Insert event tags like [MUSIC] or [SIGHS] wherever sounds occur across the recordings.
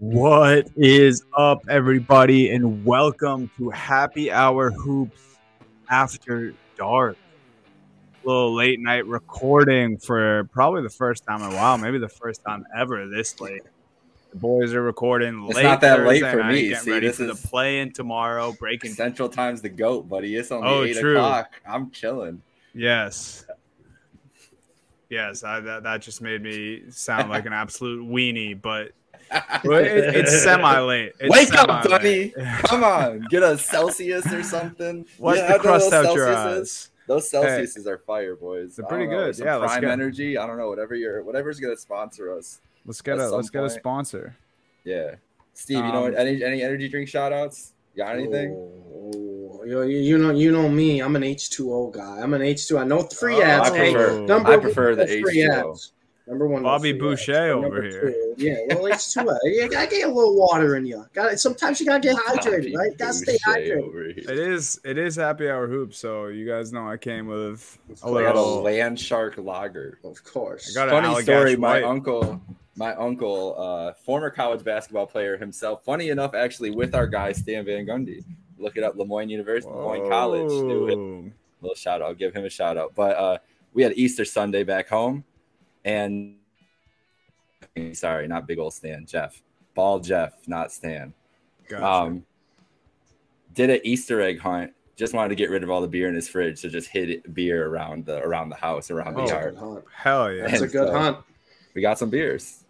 What is up, everybody, and welcome to Happy Hour Hoops After Dark. A little late night recording for probably the first time in a while, maybe the first time ever this late. The boys are recording It's late. It's not that late for night, me. Getting See, ready this for the play in tomorrow. Breaking Central Time's the goat, buddy. It's only Oh, eight true. o'clock. I'm chilling. Yes. Yes, I, that, that just made me sound like an absolute weenie, but well, it, it's [LAUGHS] semi late. Wake up, buddy! [LAUGHS] Come on, get a Celsius or something. Wipe You know the what crust out your eyes. Those Celsiuses are fire, boys. They're I pretty know, good. some Yeah, let's Prime go. Energy. I don't know whatever you're, whatever's gonna sponsor us. Let's get a let's get a sponsor. Yeah, Steve. You know Um, what? Any any energy drink shout outs? You got anything? Oh, you, you know, you know me. I'm an H2O guy. I'm an H2. I know three Oh, ads. I prefer. number I prefer the knows three H2O. Ads. Number one, Bobby three Boucher over here. two, Yeah, well, H2O. You gotta get a little water in you. Got sometimes you gotta get hydrated, Bobby right? Gotta stay Boucher hydrated. over here. It is it is happy hour hoops, so you guys know I came with a I got a little. Land Shark Lager. Of course. I got an funny story. My White. uncle, my uncle, uh, former college basketball player himself. Funny enough, actually, with our guy Stan Van Gundy. Look it up, Le Moyne University, Le Moyne College. Knew Little shout out. I'll give him a shout out. But uh, we had Easter Sunday back home, and sorry, not big old Stan, Jeff, ball Jeff, not Stan. Gotcha. Um, did an Easter egg hunt. Just wanted to get rid of all the beer in his fridge, so just hid beer around the around the house, around the Oh. That's yard. good. Hell yeah! That's a good so- hunt. We got some beers.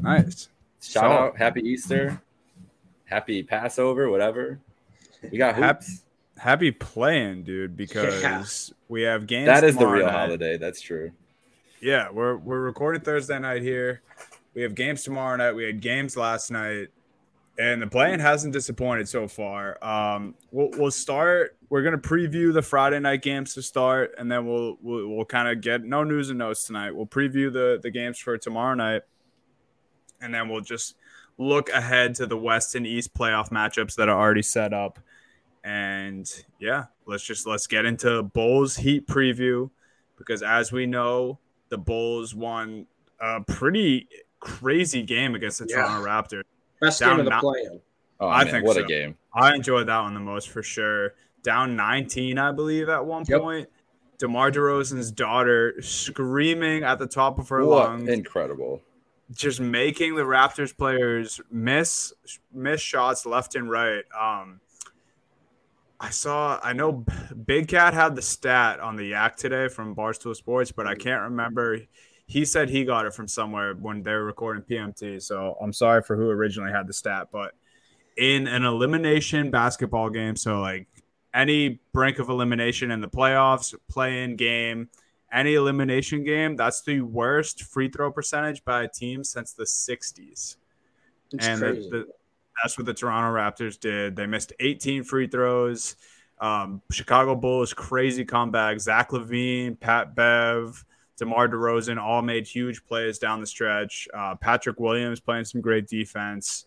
Nice. Shout So- out, happy Easter, happy Passover, whatever. We got hoops. Happy playing, dude, [LAUGHS] because Yeah. we have games. That is the real night. holiday. That's true. Yeah, we're we're recording Thursday night here. We have games tomorrow night. We had games last night, and the playing hasn't disappointed so far. Um, we'll we'll start. We're gonna preview the Friday night games to start, and then we'll we'll, we'll kind of get no news and notes tonight. We'll preview the the games for tomorrow night, and then we'll just look ahead to the West and East playoff matchups that are already set up. And yeah, let's just let's get into Bulls Heat preview because as we know, the Bulls won a pretty crazy game against the Yeah. Toronto Raptors. Best Down game of the not- play-in. Oh, I man, think what so. a game. I enjoyed that one the most for sure. Down 19, I believe, at one Yep. point. DeMar DeRozan's daughter screaming at the top of her What lungs, incredible. just making the Raptors players miss miss shots left and right. Um, I saw, I know Big Cat had the stat on the Yak today from Barstool Sports, but I can't remember. He said he got it from somewhere when they were recording PMT. So I'm sorry for who originally had the stat, but in an elimination basketball game, so like any brink of elimination in the playoffs, play in game, any elimination game, that's the worst free throw percentage by a team since the 60s. It's and the, the, that's what the Toronto Raptors did. They missed 18 free throws. Um, Chicago Bulls crazy comeback. Zach LaVine, Pat Bev, DeMar DeRozan all made huge plays down the stretch. Uh, Patrick Williams playing some great defense.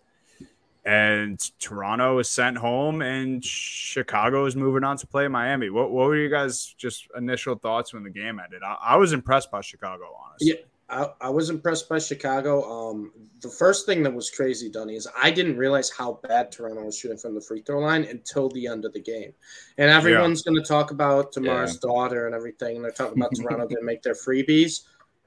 And Toronto is sent home, and Chicago is moving on to play Miami. What, what were you guys' just initial thoughts when the game ended? I, I was impressed by Chicago, honestly. Yeah. I, I was impressed by Chicago. Um, the first thing that was crazy, Dunny, is I didn't realize how bad Toronto was shooting from the free throw line until the end of the game. And everyone's going to talk about DeMar's daughter and everything. And they're talking about Toronto didn't make their freebies.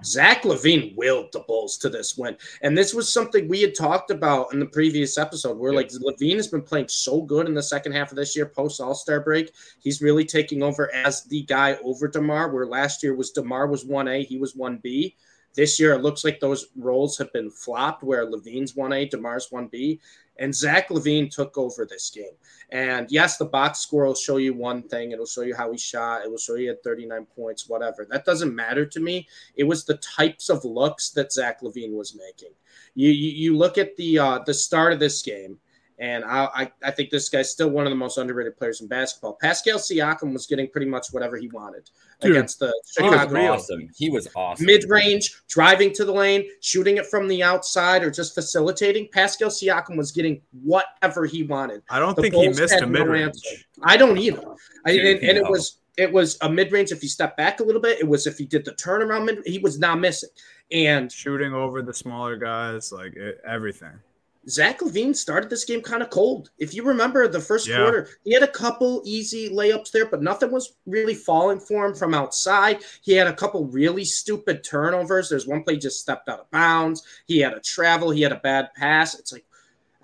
Zach LaVine willed the Bulls to this win. And this was something we had talked about in the previous episode where, Yeah. like, LaVine has been playing so good in the second half of this year, post All Star break. He's really taking over as the guy over DeMar, where last year was DeMar was 1A, he was 1B. This year, it looks like those roles have been flopped where LaVine's 1A, DeMar's 1B, and Zach LaVine took over this game. And yes, the box score will show you one thing. It'll show you how he shot. It will show you at 39 points, whatever. That doesn't matter to me. It was the types of looks that Zach LaVine was making. You you, you look at the uh, the start of this game, and I, I I think this guy's still one of the most underrated players in basketball. Pascal Siakam was getting pretty much whatever he wanted Dude, against the He was Chicago Bulls awesome. He was awesome. mid range, driving to the lane, shooting it from the outside, or just facilitating. Pascal Siakam was getting whatever he wanted. I don't The think he missed a mid range. answer. I don't either. I, Dude, and, and it was it was a mid range if he stepped back a little bit. It was if he did the turnaround mid. He was not missing. And shooting over the smaller guys, like it, everything. Zach LaVine started this game kind of cold. If you remember the first Yeah. quarter, he had a couple easy layups there, but nothing was really falling for him from outside. He had a couple really stupid turnovers. There's one play just stepped out of bounds. He had a travel. He had a bad pass. It's like,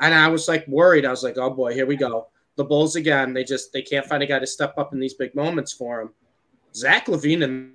and I was like worried. I was like, oh boy, here we go. The Bulls again. They just they can't find a guy to step up in these big moments for him. Zach LaVine in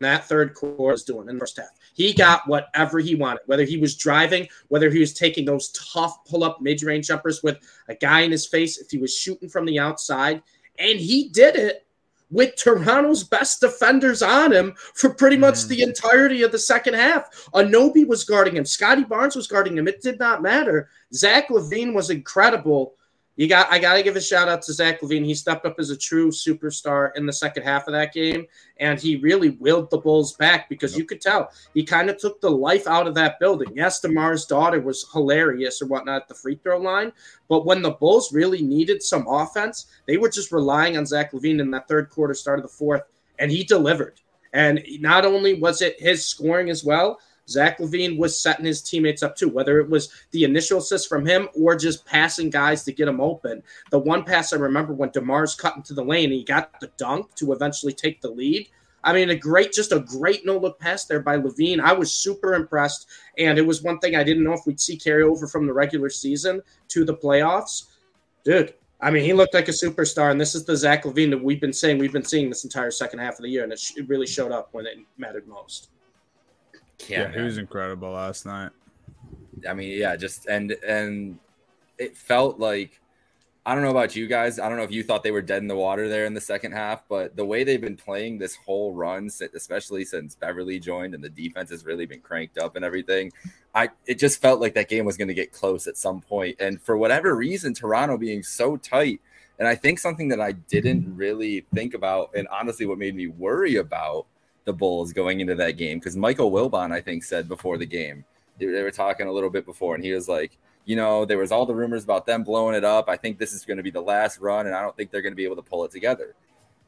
that third quarter was doing in the first half. He got whatever he wanted, whether he was driving, whether he was taking those tough pull up mid range jumpers with a guy in his face, if he was shooting from the outside. And he did it with Toronto's best defenders on him for pretty much Mhm. the entirety of the second half. Anunoby was guarding him, Scotty Barnes was guarding him. It did not matter. Zach LaVine was incredible. You got I gotta give a shout out to Zach LaVine. He stepped up as a true superstar in the second half of that game, and he really willed the Bulls back because you could tell he kind of took the life out of that building. Yes, DeMar's daughter was hilarious or whatnot at the free throw line, but when the Bulls really needed some offense, they were just relying on Zach LaVine in that third quarter, start of the fourth, and he delivered. And not only was it his scoring as well, Zach LaVine was setting his teammates up too, whether it was the initial assist from him or just passing guys to get them open. The one pass I remember when DeMar's cut into the lane and he got the dunk to eventually take the lead. I mean, a great, just a great no look pass there by LaVine. I was super impressed. And it was one thing I didn't know if we'd see carry over from the regular season to the playoffs. Dude, I mean, he looked like a superstar. And this is the Zach LaVine that we've been saying, we've been seeing this entire second half of the year. And it really showed up when it mattered most. Yeah, he was incredible last night. I mean, yeah, just and and it felt like I don't know about you guys. I don't know if you thought they were dead in the water there in the second half, but the way they've been playing this whole run, especially since Beverly joined and the defense has really been cranked up and everything, I it just felt like that game was going to get close at some point. And for whatever reason, Toronto being so tight, and I think something that I didn't really think about, and honestly, what made me worry about the Bulls going into that game, because Michael Wilbon, I think, said before the game, they, were talking a little bit before, and he was like, you know, there was all the rumors about them blowing it up. I think this is going to be the last run, and I don't think they're going to be able to pull it together.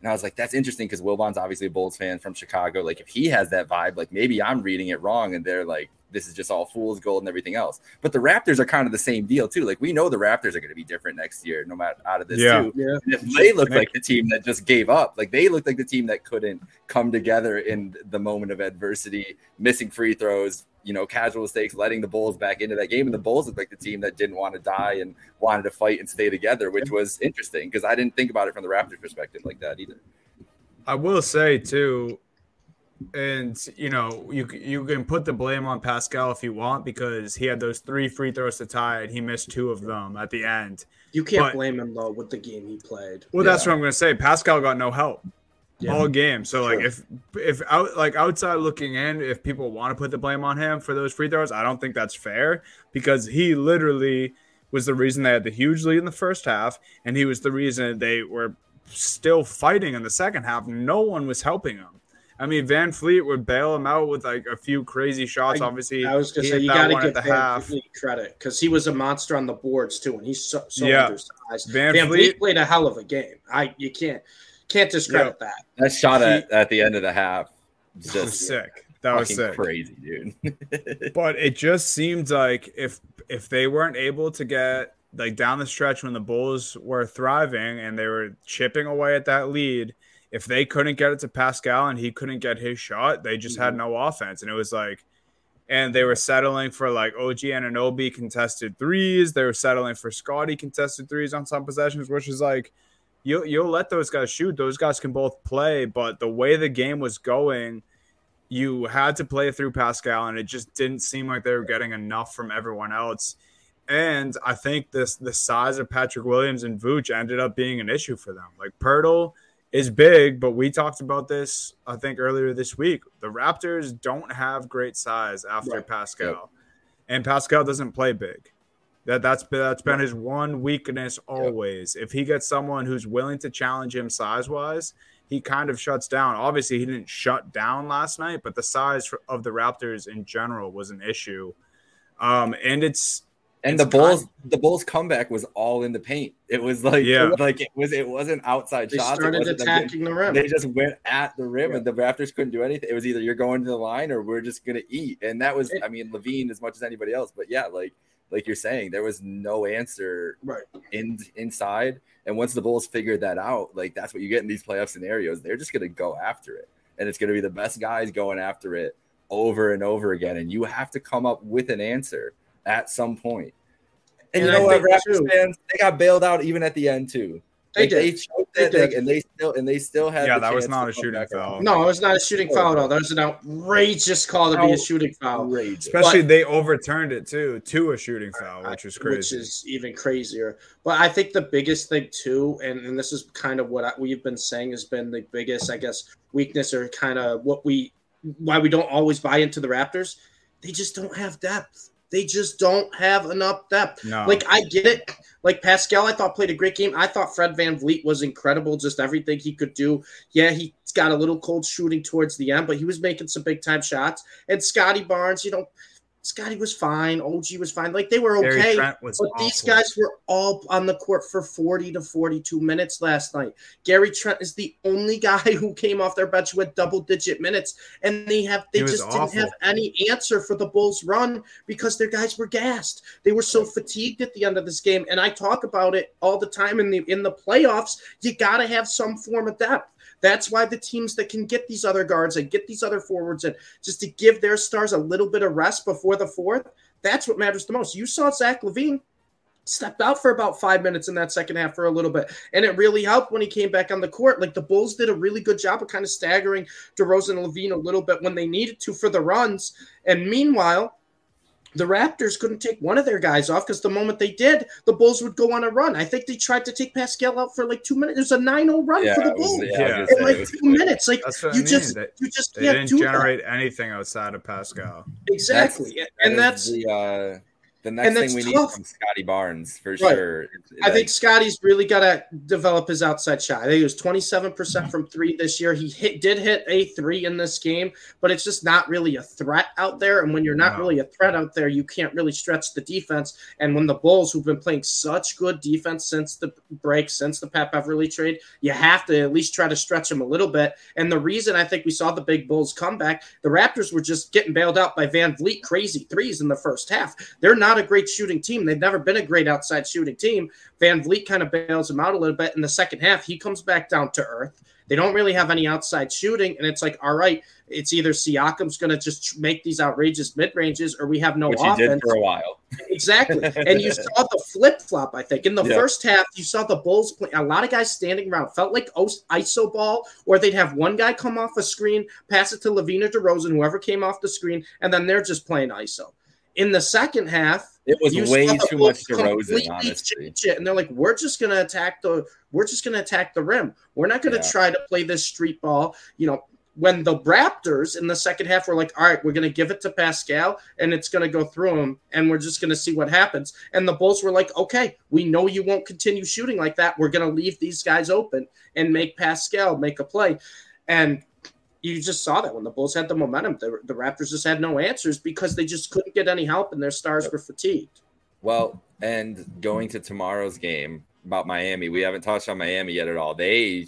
And I was like, that's interesting because Wilbon's obviously a Bulls fan from Chicago. Like, if he has that vibe, like maybe I'm reading it wrong, and they're like, this is just all fool's gold and everything else. But the Raptors are kind of the same deal too. Like, we know the Raptors are going to be different next year, no matter out of this Yeah. too. Yeah. And if they look like the team that just gave up, like they looked like the team that couldn't come together in the moment of adversity, missing free throws, you know, casual mistakes, letting the Bulls back into that game. And the Bulls looked like the team that didn't want to die and wanted to fight and stay together, which was interesting because I didn't think about it from the Raptors perspective like that either. I will say too, and you know, you you can put the blame on Pascal if you want because he had those three free throws to tie and he missed two of them at the end. You can't But- blame him though with the game he played. Well, that's what I'm going to say. Pascal got no help Yeah. all game. So like if if out like outside looking in, if people want to put the blame on him for those free throws, I don't think that's fair because he literally was the reason they had the huge lead in the first half, and he was the reason they were still fighting in the second half. No one was helping him. I mean, VanVleet would bail him out with like a few crazy shots. I- Obviously, I was gonna say you got to give the Van half. Fleet credit because he was a monster on the boards too, and he's so, so Yeah. undersized. Van Van, Fleet- Fleet, played a hell of a game. I you can't can't discredit that. That shot at, at the end of the half was That was just sick. That was sick. crazy, dude. [LAUGHS] but it just seemed like if if they weren't able to get like down the stretch when the Bulls were thriving and they were chipping away at that lead, if they couldn't get it to Pascal and he couldn't get his shot, they just had mm-hmm. no offense. And it was like, and they were settling for like OG and Anunoby contested threes. They were settling for Scotty contested threes on some possessions, which is like, you'll you'll let those guys shoot. Those guys can both play, but the way the game was going, you had to play through Pascal, and it just didn't seem like they were getting enough from everyone else. And I think this the size of Patrick Williams and Vooch ended up being an issue for them. Like Poeltl is big, but we talked about this I think earlier this week. The Raptors don't have great size after Right. Pascal, and Pascal doesn't play big. That that's been, that's been his one weakness always. If he gets someone who's willing to challenge him size wise, he kind of shuts down. Obviously, he didn't shut down last night, but the size of the Raptors in general was an issue. Um, and it's And the Bulls, kind- the Bulls comeback was all in the paint. It was like, Yeah. [LAUGHS] like it was, it wasn't outside They shots. It started wasn't them getting- attacking the rim. They just went at the rim, Yeah. and the Raptors couldn't do anything. It was either you're going to the line or we're just gonna eat. And that was, It- I mean, LaVine as much as anybody else. But yeah, like like you're saying, there was no answer Right. in inside. And once the Bulls figured that out, like that's what you get in these playoff scenarios. They're just gonna go after it, and it's gonna be the best guys going after it over and over again. And you have to come up with an answer at some point. And, And you I know what, Raptors too- fans, they got bailed out even at the end too. They Like, did. choked They that did. and they still and they still had. Yeah, the that was not a shooting back foul. No, it was not a shooting foul at all. That was an outrageous call to be a shooting foul. Outrageous. Especially they overturned it too to a shooting uh, foul, which was Which is even crazier. But I think the biggest thing too, and, and this is kind of what I, we've been saying has been the biggest, I guess, weakness or kind of what we why we don't always buy into the Raptors. They just don't have depth. They just don't have enough depth. no, Like I get it. Like Pascal, I thought played a great game. I thought Fred VanVleet was incredible. Just everything he could do. Yeah, he's got a little cold shooting towards the end, but he was making some big time shots. And Scotty Barnes, you know, Scotty was fine. OG was fine. Like they were okay. But these guys were all on the court for 40 to 42 minutes last night. Gary Trent is the only guy [LAUGHS] who came off their bench with double digit minutes. And they have they just awful. didn't have any answer for the Bulls run because their guys were gassed. They were so fatigued at the end of this game. And I talk about it all the time in the in the playoffs. You gotta have some form of depth. That's why the teams that can get these other guards and get these other forwards and just to give their stars a little bit of rest before the fourth, that's what matters the most. You saw Zach LaVine stepped out for about five minutes in that second half for a little bit. And it really helped when he came back on the court. Like the Bulls did a really good job of kind of staggering DeRozan and LaVine a little bit when they needed to for the runs. And meanwhile, the Raptors couldn't take one of their guys off because the moment they did, the Bulls would go on a run. I think they tried to take Pascal out for like two minutes. There's a 9 0 run Yeah, for the Bulls. yeah, was Yeah. In like two quick. minutes, like That's what I you mean. just They- you just They can't didn't do that. generate anything outside of Pascal. exactly, That and is that's the uh, the next thing we tough. need from Scotty Barnes for Right. sure. I Like, think Scotty's really got to develop his outside shot. I think he was 27% from three this year. He hit did hit a three in this game, but it's just not really a threat out there. And when you're not No. really a threat out there, you can't really stretch the defense. And when the Bulls, who've been playing such good defense since the break, since the Pat Beverly trade, you have to at least try to stretch them a little bit. And the reason I think we saw the big Bulls come back, the Raptors were just getting bailed out by VanVleet crazy threes in the first half. They're not a great shooting team. They've never been a great outside shooting team. VanVleet kind of bails him out a little bit in the second half. He comes back down to earth. They don't really have any outside shooting, and it's like, all right, it's either Siakam's going to just make these outrageous mid ranges, or we have no which offense. for a while. Exactly. And you [LAUGHS] saw the flip flop, I think. In the Yeah. first half, you saw the Bulls play a lot of guys standing around. Felt like ISO ball, or they'd have one guy come off a screen, pass it to Lavina DeRozan, whoever came off the screen, and then they're just playing ISO. In the second half, It was way too much DeRozan, honestly. it, and they're like, "We're just gonna attack the, we're just gonna attack the rim. We're not gonna Yeah. try to play this street ball." You know, when the Raptors in the second half were like, "All right, we're gonna give it to Pascal, and it's gonna go through him, and we're just gonna see what happens." And the Bulls were like, "Okay, we know you won't continue shooting like that. We're gonna leave these guys open and make Pascal make a play." And you just saw that when the Bulls had the momentum, the, the Raptors just had no answers because they just couldn't get any help, and their stars were fatigued. Well, and going to tomorrow's game about Miami, we haven't touched on Miami yet at all. They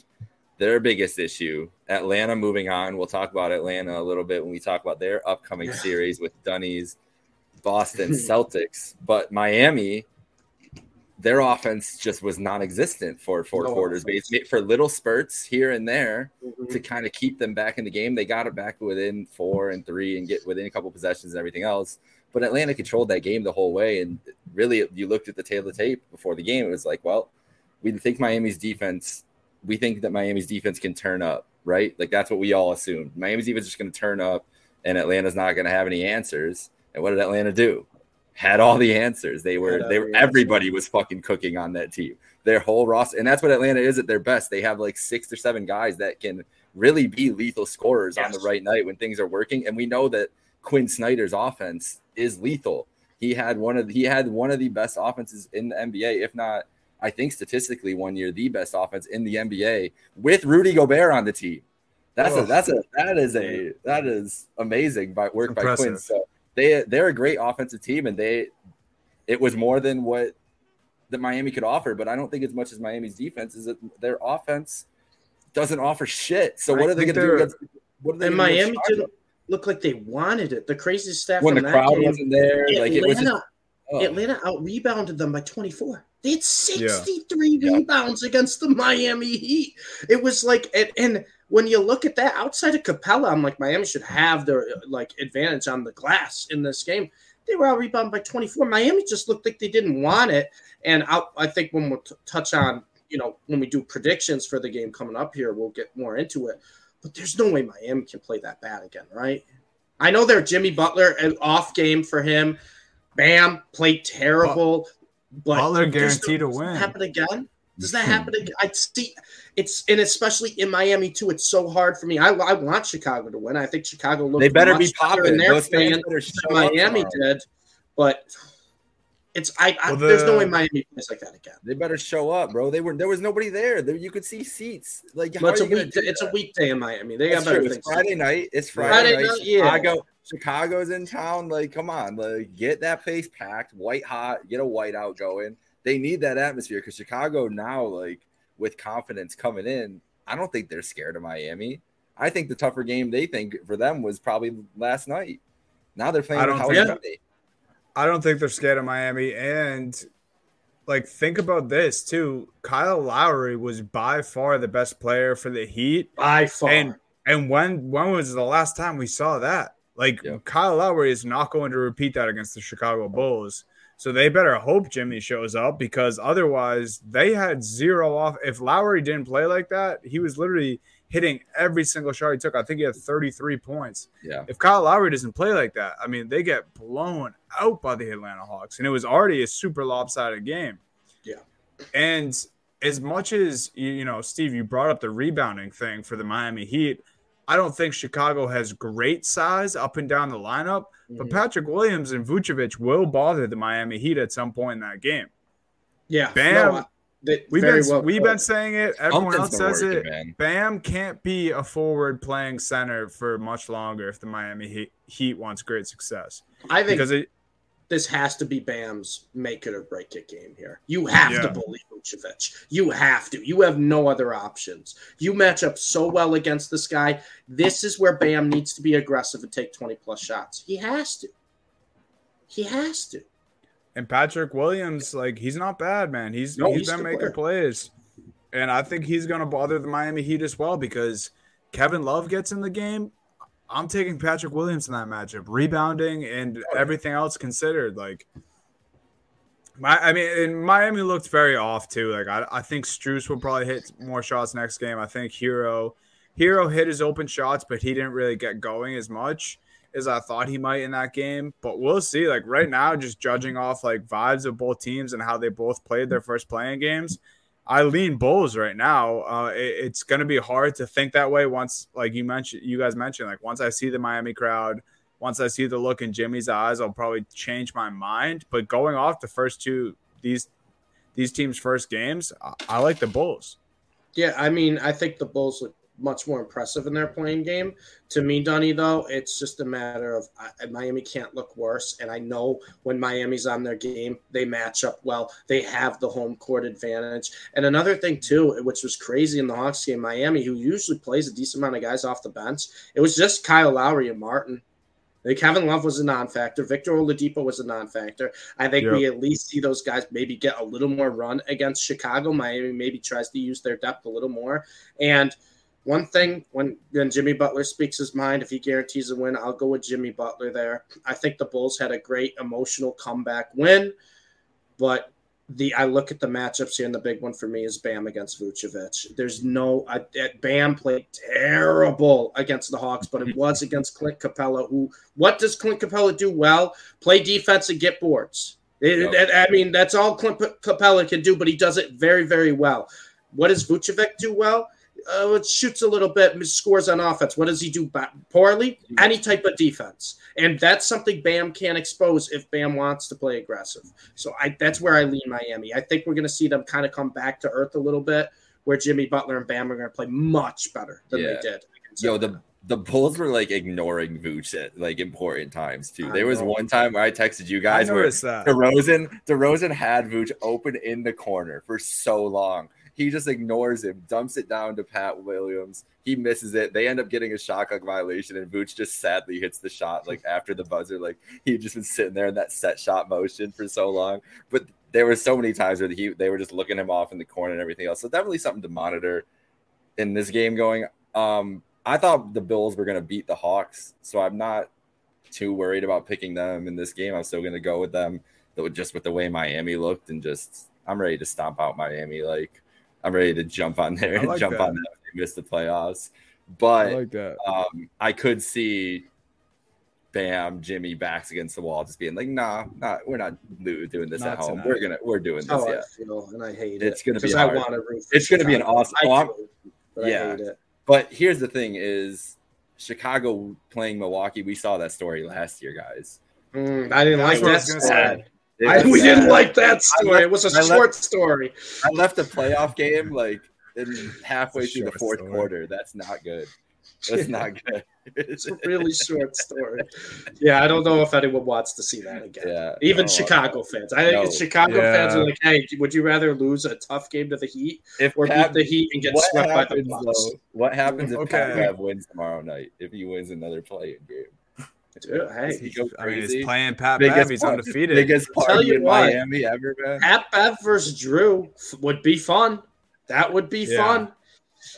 their biggest issue, Atlanta moving on. We'll talk about Atlanta a little bit when we talk about their upcoming series with Dunnies, Boston Celtics. But Miami, their offense just was non-existent for four No quarters. offense. Basically, for little spurts here and there, Mhm. to kind of keep them back in the game. They got it back within four and three and get within a couple possessions and everything else. But Atlanta controlled that game the whole way. And really, you looked at the tail of the tape before the game. It was like, well, we think Miami's defense, we think that Miami's defense can turn up, right? Like that's what we all assumed. Miami's defense is just going to turn up and Atlanta's not going to have any answers. And what did Atlanta do? Had all the answers. They were, they were, everybody was fucking cooking on that team. Their whole roster. And that's what Atlanta is at their best. They have like six or seven guys that can really be lethal scorers on the right night when things are working. And we know that Quin Snyder's offense is lethal. He had one of he had one of the best offenses in the NBA, if not, I think statistically one year the best offense in the NBA with Rudy Gobert on the team. That's a that's a that is a that is amazing by work by Quin. So they they're a great offensive team and they it was more than what that Miami could offer, but I don't think as much as Miami's defense is that their offense doesn't offer shit. So I what are they going to do against? What are they And gonna do Miami against didn't look like they wanted it. The craziest stat when the that crowd game, wasn't there, like it was just Atlanta, Oh. Atlanta out rebounded them by 24. They had 63 yeah. rebounds against the Miami Heat. It was like, and, and, when you look at that outside of Capela, I'm like, Miami should have their like advantage on the glass in this game. They were out rebounded by 24. Miami just looked like they didn't want it. And I, I think when we'll t- touch on, you know, when we do predictions for the game coming up here, we'll get more into it. But there's no way Miami can play that bad again, right? I know they're Jimmy Butler, an off game for him. Bam played terrible. But Butler guaranteed to win. Happen again? Does that happen again? I see. It's and especially in Miami too. It's so hard for me. I, I want Chicago to win. I think Chicago looks. They better be popping. Those fans Miami did, but it's I, I well, the, there's no way Miami plays like that again. They better show up, bro. They were there was nobody there. there you could see seats. Like it's a week. It's a weekday in Miami. They That's got better true. It's Friday night. It's Friday, Friday night. night. Yeah. Chicago. Chicago's in town. Like, come on, like get that place packed, white hot. Get a whiteout going. They need that atmosphere because Chicago now, like with confidence coming in, I don't think they're scared of Miami. I think the tougher game they think for them was probably last night. Now they're playing. I don't think. I don't think they're scared of Miami. And like, think about this too. Kyle Lowry was by far the best player for the Heat. By far. And and when when was the last time we saw that? Like yep. Kyle Lowry is not going to repeat that against the Chicago Bulls. So they better hope Jimmy shows up because otherwise they had zero off. If Lowry didn't play like that, he was literally hitting every single shot he took. I think he had 33 points. Yeah. If Kyle Lowry doesn't play like that, I mean, they get blown out by the Atlanta Hawks. And it was already a super lopsided game. Yeah. And as much as, you know, Steve, you brought up the rebounding thing for the Miami Heat. I don't think Chicago has great size up and down the lineup, mm-hmm. but Patrick Williams and Vucevic will bother the Miami Heat at some point in that game. Yeah. Bam. No, we've been well we've been saying it. Everyone else says working, it. Man. Bam can't be a forward playing center for much longer if the Miami Heat, Heat wants great success. I think because it, this has to be Bam's make it or break it game here. You have yeah. to believe Vucevic. You have to. You have no other options. You match up so well against this guy. This is where Bam needs to be aggressive and take 20 plus shots. He has to. He has to. And Patrick Williams, like he's not bad, man. He's no, he's, he's been making player. plays, and I think he's going to bother the Miami Heat as well because Kevin Love gets in the game. I'm taking Patrick Williams in that matchup, rebounding and oh, everything else considered. Like, my, I mean, Miami looked very off too. Like, I, I think Strus will probably hit more shots next game. I think Herro, Herro hit his open shots, but he didn't really get going as much as I thought he might in that game. But we'll see. Like right now, just judging off like vibes of both teams and how they both played their first playing games, I lean Bulls right now. Uh, it, it's going to be hard to think that way once, like you mentioned, you guys mentioned, like once I see the Miami crowd, once I see the look in Jimmy's eyes, I'll probably change my mind. But going off the first two these these teams' first games, I, I like the Bulls. Yeah, I mean, I think the Bulls look much more impressive in their playing game. To me, Dunny, though, it's just a matter of I, Miami can't look worse. And I know when Miami's on their game, they match up well. They have the home court advantage. And another thing, too, which was crazy in the Hawks game, Miami, who usually plays a decent amount of guys off the bench, it was just Kyle Lowry and Martin. Like Kevin Love was a non-factor. Victor Oladipo was a non-factor. I think yep. we at least see those guys maybe get a little more run against Chicago. Miami maybe tries to use their depth a little more. And – one thing when when Jimmy Butler speaks his mind, if he guarantees a win, I'll go with Jimmy Butler there. I think the Bulls had a great emotional comeback win, but the I look at the matchups here, and the big one for me is Bam against Vucevic. There's no I, Bam played terrible against the Hawks, but it was against Clint Capela. Who what does Clint Capela do well? Play defense and get boards. It, yep. I mean, that's all Clint Capela can do, but he does it very, very well. What does Vucevic do well? Uh, shoots a little bit, scores on offense. What does he do poorly? Any type of defense, and that's something Bam can expose if Bam wants to play aggressive. So I, that's where I lean Miami. I think we're going to see them kind of come back to earth a little bit, where Jimmy Butler and Bam are going to play much better than yeah. they did. Yo, the the Bulls were like ignoring Vooch at like important times too. I there was one time where I texted you guys where that. DeRozan DeRozan had Vooch open in the corner for so long, He just ignores him, dumps it down to Pat Williams. He misses it. They end up getting a shot clock violation, and Vooch just sadly hits the shot like after the buzzer. Like he just been sitting there in that set shot motion for so long. But there were so many times where he they were just looking him off in the corner and everything else. So definitely something to monitor in this game going. Um, I thought the Bills were going to beat the Hawks, so I'm not too worried about picking them in this game. I'm still going to go with them, though, just with the way Miami looked, and just I'm ready to stomp out Miami. Like I'm ready to jump on there and jump that. on them if they miss the playoffs. But I, like um, I could see Bam, Jimmy backs against the wall, just being like, "Nah, not we're not doing this not at home. Tonight. We're gonna we're doing this." Yeah, I feel, and I hate it's it. Gonna be I want to. It's gonna be an awesome. Oh, yeah, but here's the thing: is Chicago playing Milwaukee. We saw that story last year, guys. Mm, I didn't like that story. I, we sad. didn't like that story. Left, it was a I short left, story. I left a playoff game like in halfway through the fourth story. quarter. That's not good. That's not [LAUGHS] good. it's a really short story. Yeah, I don't know if anyone wants to see that again. Yeah, even no, Chicago fans. I think no. Chicago yeah. fans are like, "Hey, would you rather lose a tough game to the Heat if or Pat, beat the Heat and get swept happens, by the Bucks?" Though, what happens if okay. Pat wins tomorrow night? If he wins another playing game? Dude, hey, he go crazy. I mean, he's playing Pat Bev. He's undefeated. Biggest party in what, Miami ever, man. Pat Bev versus Jrue would be fun. That would be yeah. fun.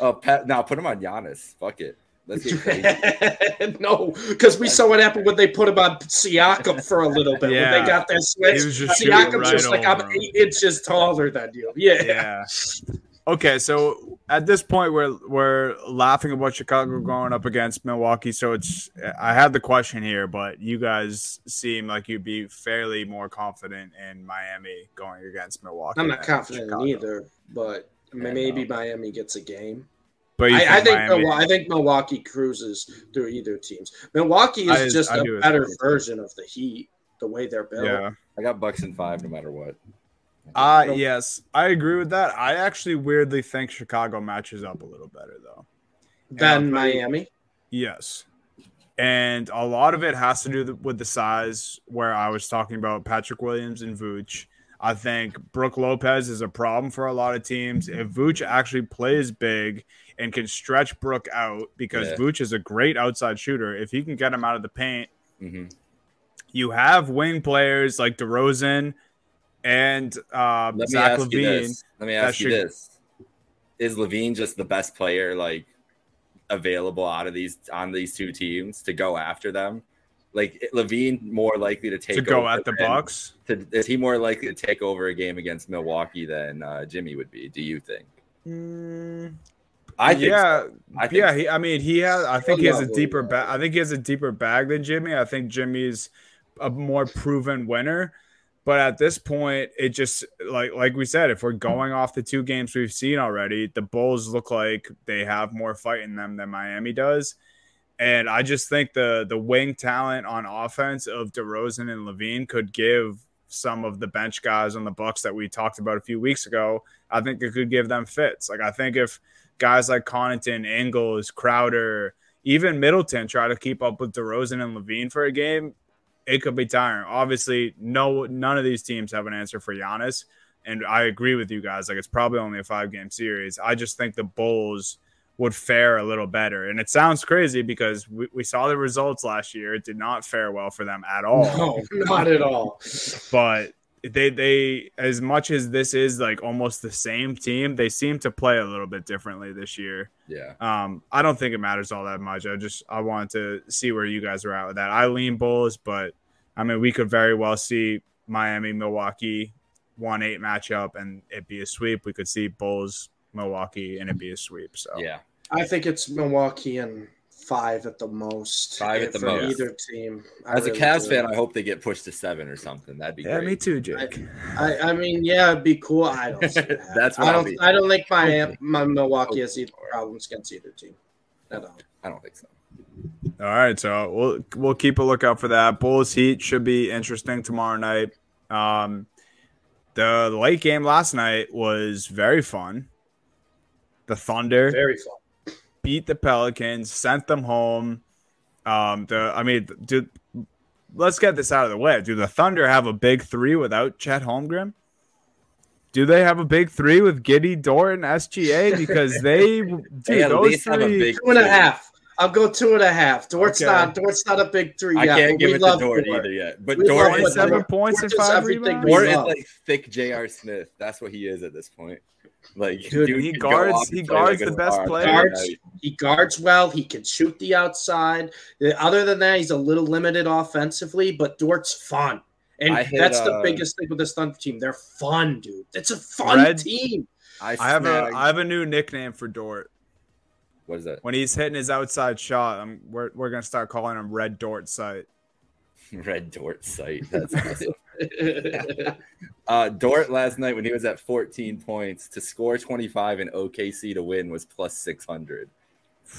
Oh, Pat! Now put him on Giannis. Fuck it. Let's get crazy. [LAUGHS] no, because we saw what happened when they put him on Siakam for a little bit. Yeah. When they got that switch, just Siakam's right just like, I'm eight inches taller than you. Yeah. Yeah. [LAUGHS] Okay, so at this point we're we're laughing about Chicago going up against Milwaukee. So it's I had the question here, but you guys seem like you'd be fairly more confident in Miami going against Milwaukee. I'm not confident in either, but maybe um, Miami gets a game. But I, I, think Milwaukee, I think Milwaukee cruises through either teams. Milwaukee is I, just I a better version of the Heat, the way they're built. Yeah, I got Bucks in five, no matter what. Uh yes, I agree with that. I actually weirdly think Chicago matches up a little better though than Miami. Yes, and a lot of it has to do with the size. Where I was talking about Patrick Williams and Vooch. I think Brook Lopez is a problem for a lot of teams. If Vooch actually plays big and can stretch Brook out because yeah. Vooch is a great outside shooter. If he can get him out of the paint, mm-hmm. you have wing players like DeRozan and uh, Let Zach LaVine. Let me ask you should... this: Is LaVine just the best player like available out of these on these two teams to go after them? Like LaVine more likely to take to go at the Bucks. To, is he more likely to take over a game against Milwaukee than uh, Jimmy would be? Do you think? Mm, I think yeah, so. I think yeah. So. He, I mean, he has. I think he has a deeper bag. I think he has a deeper bag than Jimmy. I think Jimmy's a more proven winner. But at this point, it just like like we said, if we're going off the two games we've seen already, the Bulls look like they have more fight in them than Miami does. And I just think the the wing talent on offense of DeRozan and LaVine could give some of the bench guys on the Bucks that we talked about a few weeks ago. I think it could give them fits. Like I think if guys like Connaughton, Ingles, Crowder, even Middleton try to keep up with DeRozan and LaVine for a game, it could be tiring. Obviously, no, none of these teams have an answer for Giannis, and I agree with you guys. Like it's probably only a five game series. I just think the Bulls would fare a little better, and it sounds crazy because we, we saw the results last year. It did not fare well for them at all. No, not at all. but they they as much as this is like almost the same team, they seem to play a little bit differently this year. Yeah. Um, I don't think it matters all that much. I just I wanted to see where you guys are at with that. I lean Bulls, but I mean we could very well see Miami Milwaukee one eight matchup and it be a sweep. We could see Bulls Milwaukee and it be a sweep. So yeah, I think it's Milwaukee and five at the most. Five at the most. Either team. I As really a Cavs do. fan, I hope they get pushed to seven or something. That'd be yeah, great. me too, Jake. I, I, I mean, yeah, it'd be cool. I don't. [LAUGHS] That's I don't. I don't think my my Milwaukee has either problems against either team. I don't. I don't think so. All right, so we'll we'll keep a lookout for that. Bulls Heat should be interesting tomorrow night. Um, the late game last night was very fun. The Thunder, very fun beat the Pelicans, sent them home. Um, the I mean, do let's get this out of the way. Do the Thunder have a big three without Chet Holmgren? do they have a big three with Giddey, Dort, and SGA? [LAUGHS] Because they, dude, They those least have a three. big Two and a three. half. I'll go two and a half. Dort's Okay. not. Dort's not a big three. I yet, can't give we it to love Dort Dort. either yet. But We Dort love is, Dort. points Dort and five rebounds. we Dort is like thick J.R. Smith. That's what he is at this point. Like Dude, dude he guards- he guards like the best star player. every Guards. He guards well. He can shoot the outside. Uh, Other than that, he's a little limited offensively, but Dort's fun. And hit, that's the uh, biggest thing with this Thunder team. They're fun, dude. It's a fun Red- team. I, I have a snagged- I have a new nickname for Dort. what is that? When he's hitting his outside shot, I'm, we're we're gonna start calling him Red Dort Sight. [LAUGHS] Red Dort site. That's awesome. [LAUGHS] Uh, Dort last night when he was at 14 points to score 25 and OKC to win was plus 600,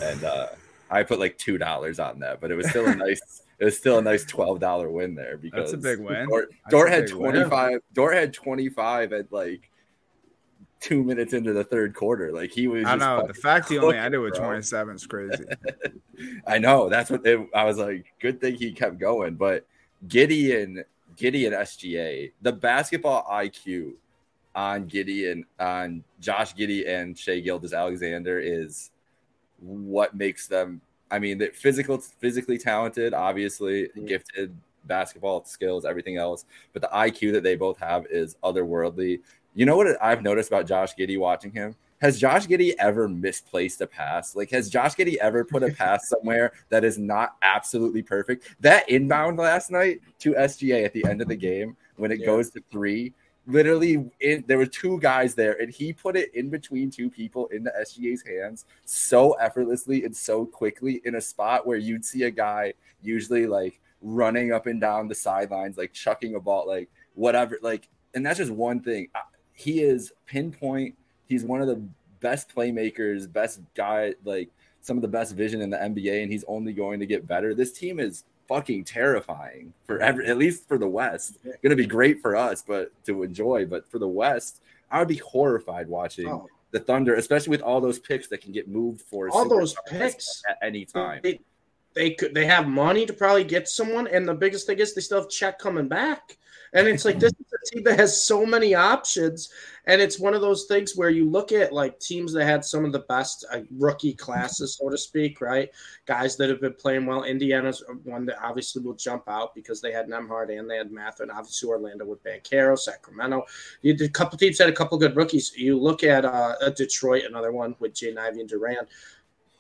and uh, I put like two dollars on that, but it was still a [LAUGHS] nice. It was still a nice twelve dollar win there because That's a big win. Dort, That's Dort had 25. Dort had 25 at like two minutes into the third quarter. Like he was. I just know the fact he only cooking, ended with 27 is crazy. [LAUGHS] I know that's what it, I was like. Good thing he kept going, but Gideon, Gideon SGA, the basketball IQ on Gideon, on Josh Giddey and Shai Gilgeous-Alexander is what makes them. I mean, they're physical, physically talented, obviously mm-hmm. gifted basketball skills, everything else, but the IQ that they both have is otherworldly. You know what I've noticed about Josh Giddey watching him? Has Josh Giddey ever misplaced a pass? Like, has Josh Giddey ever put a [LAUGHS] pass somewhere that is not absolutely perfect? That inbound last night to SGA at the end of the game when it Yeah. goes to three, literally, in, there were two guys there, and he put it in between two people in the SGA's hands so effortlessly and so quickly in a spot where you'd see a guy usually like running up and down the sidelines, like chucking a ball, like whatever. Like, and that's just one thing. He is pinpoint. He's one of the best playmakers, best guy, like some of the best vision in the NBA, and he's only going to get better. This team is fucking terrifying for every, at least for the West. Going to be great for us, but to enjoy. But for the West, I would be horrified watching Oh, the Thunder, especially with all those picks that can get moved for all those picks. at any time. They, they could they have money to probably get someone, and the biggest thing is they still have Chet coming back. And it's like this is a team that has so many options, and it's one of those things where you look at like teams that had some of the best uh, rookie classes, so to speak, right? Guys that have been playing well. Indiana's one that obviously will jump out because they had Nembhard and they had Mather, and obviously Orlando with Banchero, Sacramento. You did a couple teams had a couple good rookies. You look at uh, Detroit, another one with Jay Ivey and Durant.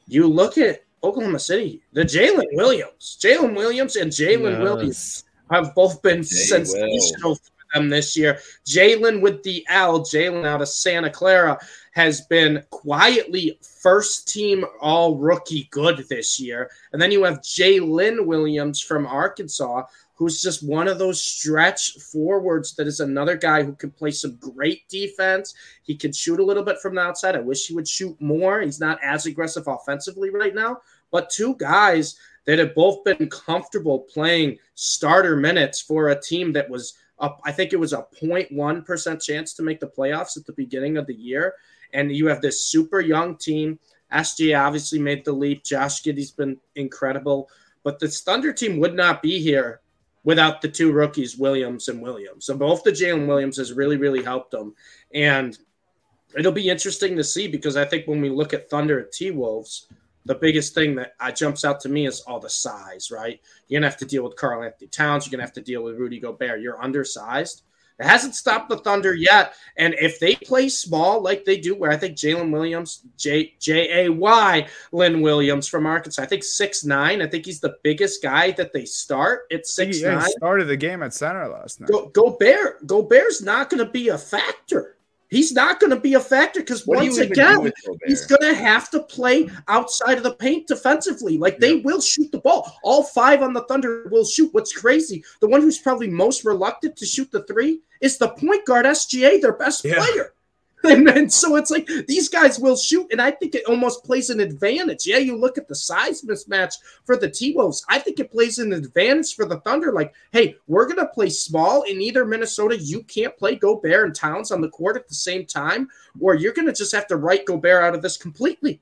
You look at Oklahoma City, the Jalen Williams, Jalen Williams and Jalen Williams have both been sensational for them this year. Jalen with the L, Jalen out of Santa Clara, has been quietly first team all rookie good this year. And then you have Jalen Williams from Arkansas, who's just one of those stretch forwards that is another guy who can play some great defense. He can shoot a little bit from the outside. I wish he would shoot more. He's not as aggressive offensively right now, but two guys that have both been comfortable playing starter minutes for a team that was up. I think it was a 0.1% chance to make the playoffs at the beginning of the year. And you have this super young team. SGA obviously made the leap. Josh Giddey's been incredible. But this Thunder team would not be here without the two rookies, Williams and Williams. So both the Jalen Williams has really, really helped them. And it'll be interesting to see because I think when we look at Thunder at T Wolves, the biggest thing that uh, jumps out to me is all the size, right? You're gonna have to deal with Karl-Anthony Towns. You're gonna have to deal with Rudy Gobert. You're undersized. It hasn't stopped the Thunder yet. And if they play small like they do, where I think Jalen Williams, J J A Y, Lynn Williams from Arkansas, I think six nine. I think he's the biggest guy that they start at six yeah, he nine. started the game at center last night. Go, Gobert, Gobert's not going to be a factor. He's not going to be a factor because What do you once again, he's going to have to play outside of the paint defensively. Like they will shoot the ball. All five on the Thunder will shoot. What's crazy, the one who's probably most reluctant to shoot the three is the point guard SGA, their best Yeah. player. [LAUGHS] And, and so it's like these guys will shoot, and I think it almost plays an advantage. Yeah, you look at the size mismatch for the T Wolves. I think it plays an advantage for the Thunder. Like, hey, we're gonna play small in either Minnesota. You can't play Gobert and Towns on the court at the same time, or you're gonna just have to write Gobert out of this completely.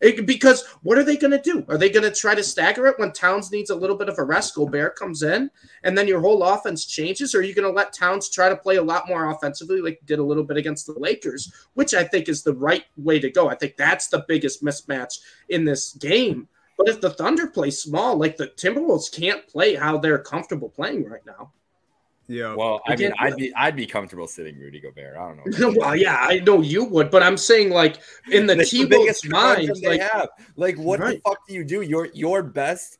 It, because what are they going to do? Are they going to try to stagger it when Towns needs a little bit of a rest? Gobert comes in, and then your whole offense changes. Or are you going to let Towns try to play a lot more offensively, like did a little bit against the Lakers, which I think is the right way to go. I think that's the biggest mismatch in this game. But if the Thunder play small, like the Timberwolves can't play how they're comfortable playing right now. Yeah. Well, I mean, I'd be I'd be comfortable sitting Rudy Gobert. I don't know. [LAUGHS] well, yeah, I know you would, but I'm saying like in the [LAUGHS] That's T biggest mind, like have. Like, what Right. the fuck do you do? Your your best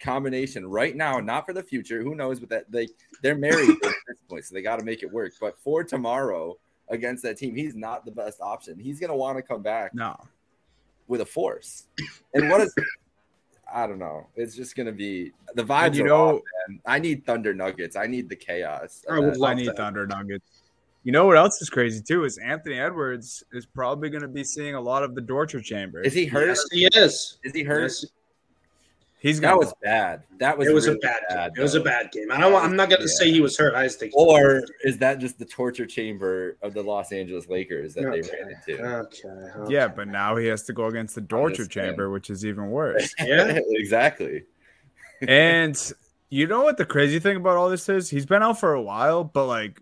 combination right now, not for the future. Who knows? But that they they're married [LAUGHS] at this point, so they got to make it work. But for tomorrow against that team, he's not the best option. He's gonna want to come back No. with a force. And what is? I don't know. It's just gonna be the vibes. And you are know, off, man. I need Thunder Nuggets. I need the chaos. I would love I need that. Thunder Nuggets. You know what else is crazy too is Anthony Edwards is probably going to be seeing a lot of the torture chamber. Is he hurt? yes, he is. Is he hurt? Yes, He's That was bad. That was it was really a bad, bad. game. It was a bad game. I don't. I'm not going to Yeah. say he was hurt. I just think. Or is that just the torture chamber of the Los Angeles Lakers that okay. they ran into? Okay. okay. Yeah, but now he has to go against the torture chamber, which is even worse. [LAUGHS] yeah. [LAUGHS] exactly. and you know what the crazy thing about all this is? He's been out for a while, but like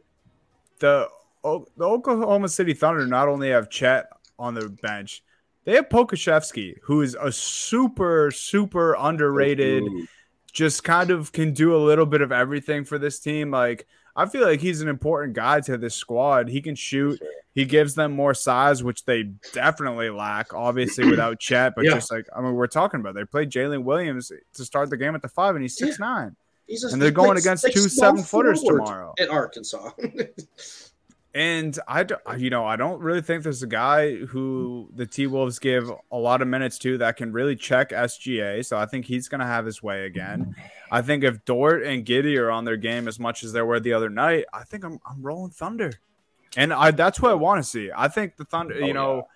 the the Oklahoma City Thunder not only have Chet on the bench, they have Pokusevski, who is a super super underrated. Ooh. just kind of can do a little bit of everything for this team. Like I feel like he's an important guy to this squad. He can shoot. Sure. He gives them more size, which they definitely lack, obviously [CLEARS THROAT] without Chet. But Yeah. just like I mean, we're talking about, they played Jalen Williams to start the game at the five, and he's six nine, He's just, and they're going against two seven footers tomorrow. at Arkansas. [LAUGHS] And I, you know, I don't really think there's a guy who the T Wolves give a lot of minutes to that can really check SGA. So I think he's going to have his way again. I think if Dort and Giddey are on their game as much as they were the other night, I think I'm, I'm rolling Thunder, and I that's what I want to see. I think the Thunder, Oh, you know.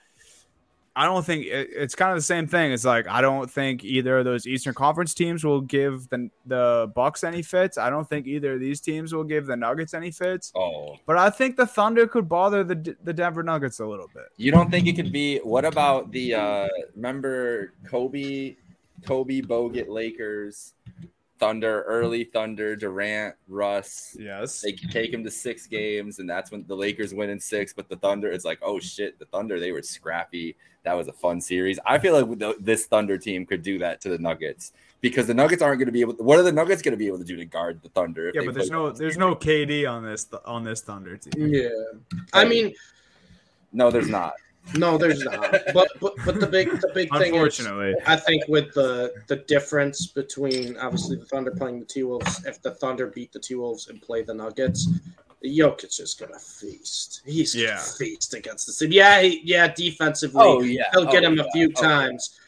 I don't think it, it's kind of the same thing. It's like I don't think either of those Eastern Conference teams will give the the Bucks any fits. I don't think either of these teams will give the Nuggets any fits. Oh, But I think the Thunder could bother the the Denver Nuggets a little bit. you don't think it could be? What about the? uh Remember Kobe, Kobe Bogut Lakers, Thunder, early Thunder, Durant, Russ. Yes. They take him to six games, and that's when the Lakers win in six. But the Thunder, it's like, oh shit, the Thunder, they were scrappy. That was a fun series. I feel like the, this Thunder team could do that to the Nuggets because the Nuggets aren't going to be able. What are the Nuggets going to be able to do to guard the Thunder? Yeah, but there's no there's no KD on this on this Thunder team. yeah. I mean, No, there's not. no, there's not. But but but the big the big thing is Unfortunately. I think with the the difference between obviously the Thunder playing the T Wolves, if the Thunder beat the T Wolves and play the Nuggets, Jokic is gonna feast. He's Yeah. gonna feast against the team. Yeah, he, yeah, defensively, Oh yeah, he'll get Oh, him a few Oh, times.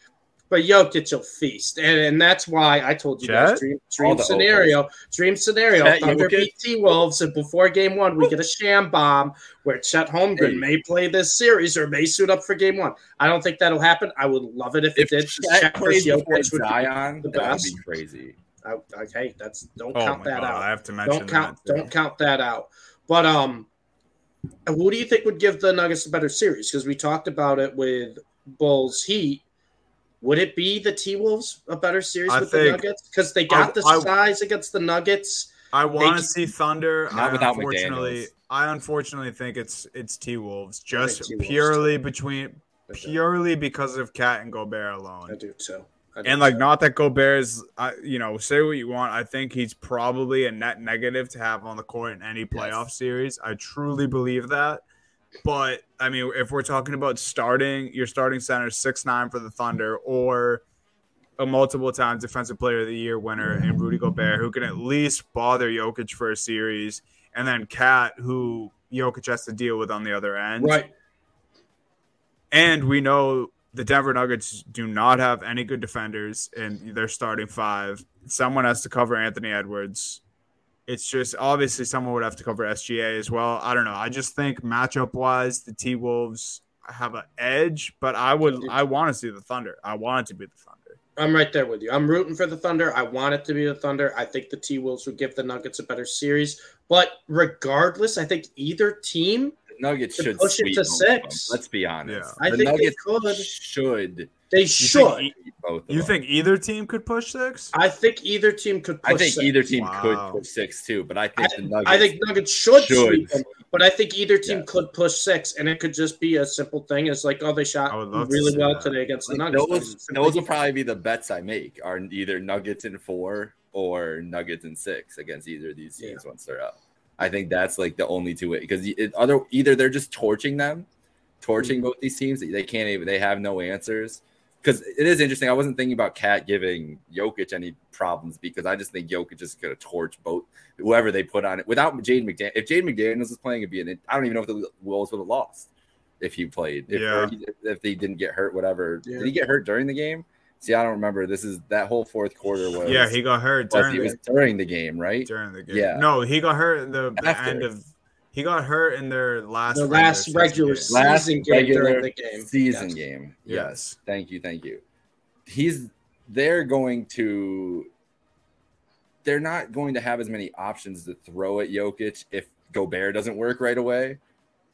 But Jokic will feast, and, and that's why I told you guys Chet? dream, dream the scenario, dream scenario. Chet Thunder Jokic? beat T Wolves, and before Game One, we get a sham bomb where Chet Holmgren Hey. may play this series or may suit up for Game One. I don't think that'll happen. I would love it if, If it did. Chet Chet plays versus before Jokic would be Zion, the that would be crazy. I, okay, that's don't Oh count that god, out. I have to mention Don't count. that. Don't count that out. But um, who do you think would give the Nuggets a better series? Because we talked about it with Bulls Heat. Would it be the T Wolves a better series I with the Nuggets? Because they got the I- size against the Nuggets. I want to see Thunder. Not I without unfortunately, McDaniels. I unfortunately think it's it's T Wolves just T-Wolves, purely between I purely because of KAT and Gobert alone. I alone. do too. And like, not that Gobert is, I you know, say what you want. I think he's probably a net negative to have on the court in any playoff series. I truly believe that. But I mean, if we're talking about starting, your starting center six nine for the Thunder, or a multiple time defensive player of the year winner in Rudy Gobert, who can at least bother Jokic for a series, and then KAT, who Jokic has to deal with on the other end. right. And we know the Denver Nuggets do not have any good defenders and they're starting five. Someone has to cover Anthony Edwards. It's just obviously someone would have to cover SGA as well. I don't know. I just think matchup wise, the T Wolves have an edge, but I would I want to see the Thunder. I want it to be the Thunder. I'm right there with you. I'm rooting for the Thunder. I want it to be the Thunder. I think the T Wolves would give the Nuggets a better series. But regardless, I think either team Nuggets To should push it sweep to them. six. Let's be honest. Yeah. I the think they Nuggets could. should They You should. think, e- Both. you think either team could push six? I think either team could. Push I think six. either team Wow. could push six too, but I think the Nuggets. I think Nuggets should, Should. sweep them, but I think either team Yeah. could push six, and it could just be a simple thing. It's like, oh, they shot I would love to really well that. today against the Nuggets. those those will probably be the bets I make are either Nuggets in four or Nuggets in six against either of these teams once they're up. I think that's like the only two way because other either they're just torching them, torching mm-hmm. both these teams. They can't even they have no answers. Because it is interesting. I wasn't thinking about KAT giving Jokic any problems because I just think Jokic is going to torch both whoever they put on it without Jaden McDaniel. If Jaden McDaniels was playing, it'd be an. I don't even know if the Wolves would have lost if he played. If, Yeah. he- if they didn't get hurt, whatever. Yeah. Did he get hurt during the game? See, I don't remember. This is that whole fourth quarter was. yeah, he got hurt was, during it the, was during the game, right? during the game. Yeah. No, he got hurt in the, the end of. He got hurt in their last the last regular game. Last season game regular during the game. season Yes. game. Yes. Yes. Thank you. Thank you. He's they're going to they're not going to have as many options to throw at Jokic if Gobert doesn't work right away.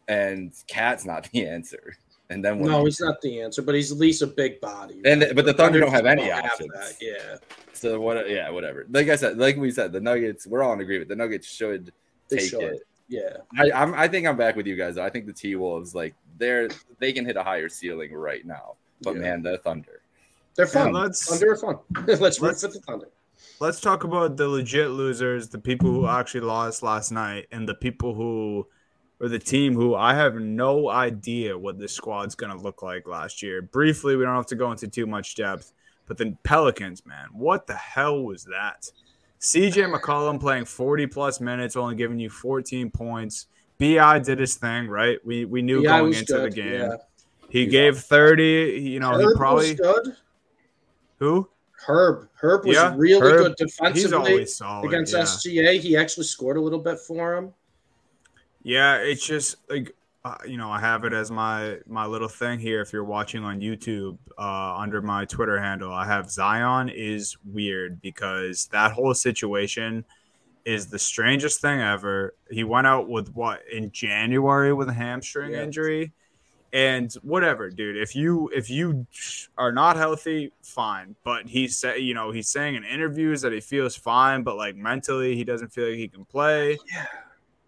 And KAT's not the [LAUGHS] answer. And then No, you he's not the answer, but he's at least a big body. And the- but the Thunder don't have any Thunder options. that, Yeah, So what? Yeah, whatever. Like I said, like we said, the Nuggets. We're all in agreement. The Nuggets should they take should. it. Yeah, I, I'm. I think I'm back with you guys. I think the T Wolves like they're they can hit a higher ceiling right now. But Yeah. man, the Thunder. they're Yeah, fun. let's Thunder are fun. [LAUGHS] let's root let's- for the Thunder. let's talk about the legit losers, the people who actually lost last night, and the people who or the team who I have no idea what this squad's gonna look like last year. Briefly, we don't have to go into too much depth, but the Pelicans, man, what the hell was that? CJ McCollum playing 40 plus minutes, only giving you 14 points. BI did his thing, right? We we knew going into the game. yeah. He gave 30, you know, he probably who? Herb. Herb was Yeah, really Herb, good He's defensively always solid against yeah. SGA. He actually scored a little bit for him. Yeah, it's just like uh, you know, I have it as my my little thing here. If you're watching on YouTube, uh, under my Twitter handle, I have Zion is weird because that whole situation is the strangest thing ever. He went out with what in January with a hamstring Yeah. injury. And whatever, dude. If you if you are not healthy, fine. But he said, you know, he's saying in interviews that he feels fine, but like mentally, he doesn't feel like he can play Yeah.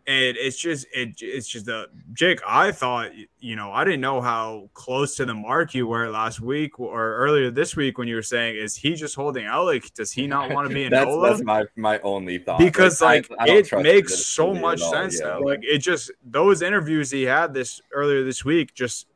And it's just it it's just the Jake. I thought you know I didn't know how close to the mark you were last week or earlier this week when you were saying is he just holding out? Like, does he not want to be [LAUGHS] in that's Nola? that's my my only thought. because I- like I don't it makes so much sense yeah. now. Like it just those interviews he had this earlier this week just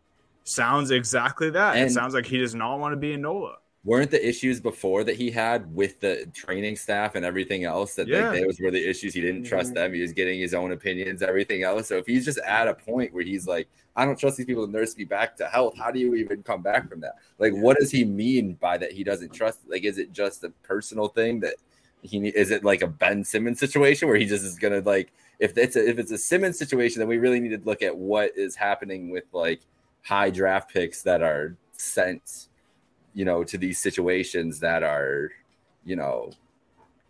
sounds exactly that. it sounds like he does not want to be in Nola. Weren't the issues before that he had with the training staff and everything else that Yeah. like, those were the issues. He didn't trust Mhm. them. He was getting his own opinions everything else. So if he's just at a point where he's like i don't trust these people to nurse me back to health how do you even come back from that? Like what does he mean by that he doesn't trust? Like is it just a personal thing that he is it like a ben simmons situation where he just is gonna like if it's a, if it's a simmons situation then we really need to look at what is happening with like high draft picks that are sent you know, to these situations that are, you know,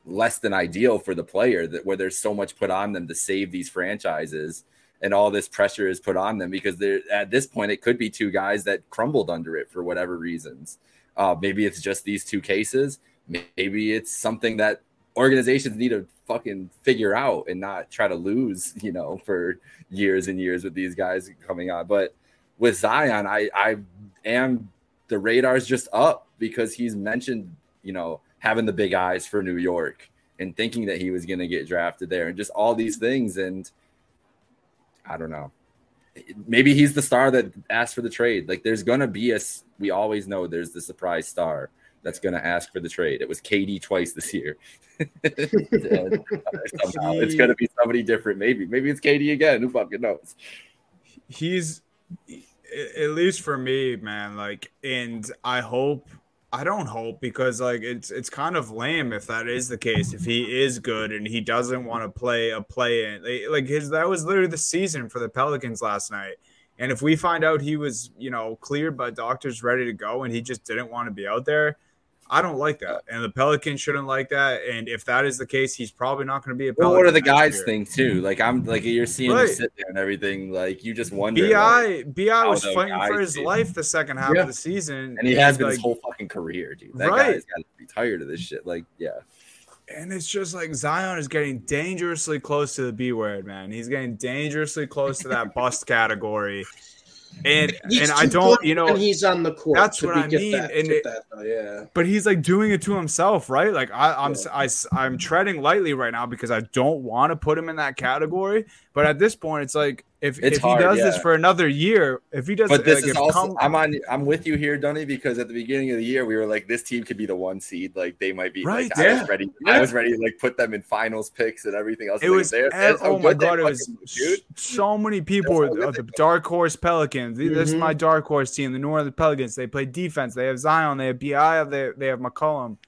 less than ideal for the player that where there's so much put on them to save these franchises and all this pressure is put on them because they're at this point it could be two guys that crumbled under it for whatever reasons. Uh, maybe it's just these two cases. Maybe it's something that organizations need to fucking figure out and not try to lose, you know, for years and years with these guys coming on. But with Zion, I I am the radar's just up because he's mentioned, you know, having the big eyes for New York and thinking that he was going to get drafted there and just all these things. And I don't know. Maybe he's the star that asked for the trade. Like there's going to be a, we always know there's the surprise star that's going to ask for the trade. It was KD twice this year. [LAUGHS] Somehow it's going to be somebody different. Maybe, maybe it's KD again. Who fucking knows? he's at least for me man like and i hope i don't hope because like it's it's kind of lame if that is the case if he is good and he doesn't want to play a play in like his that was literally the season for the pelicans last night. And if we find out he was you know cleared by doctors ready to go and he just didn't want to be out there I don't like that, and the Pelicans shouldn't like that. And if that is the case, he's probably not going to be a. Well, what are the guys year. think too? Like I'm like you're seeing Right. him sit there and everything. Like you just wonder. like- Bi Bi was fighting for his do. life the second half Yeah. of the season, and he has been like, his whole fucking career, dude. That Right. guy's got to be tired of this shit. Like, yeah, And it's just like Zion is getting dangerously close to the B word, man. He's getting dangerously close to that bust category. And [LAUGHS] and I don't, you know, he's on the court. that's what I mean, That, and it- that, yeah. but he's like doing it to himself, right? Like I, I'm, Yeah. I, am treading lightly right now because I don't want to put him in that category. But at this point, it's like if, It's if he hard, does this for another year, if he does, but this like, is also come- I'm on I'm with you here, Dunny, because at the beginning of the year we were like this team could be the one seed. Like they might be Right, like I was ready. Yeah. I was ready to like put them in finals picks and everything else. It Like, was they're- ev- that's how oh my god! It was dude. so many people were That's how good uh, the dark horse Pelicans. This is my dark horse team, the New Orleans Pelicans. They play defense. They have Zion. They have Bi. They they have McCollum.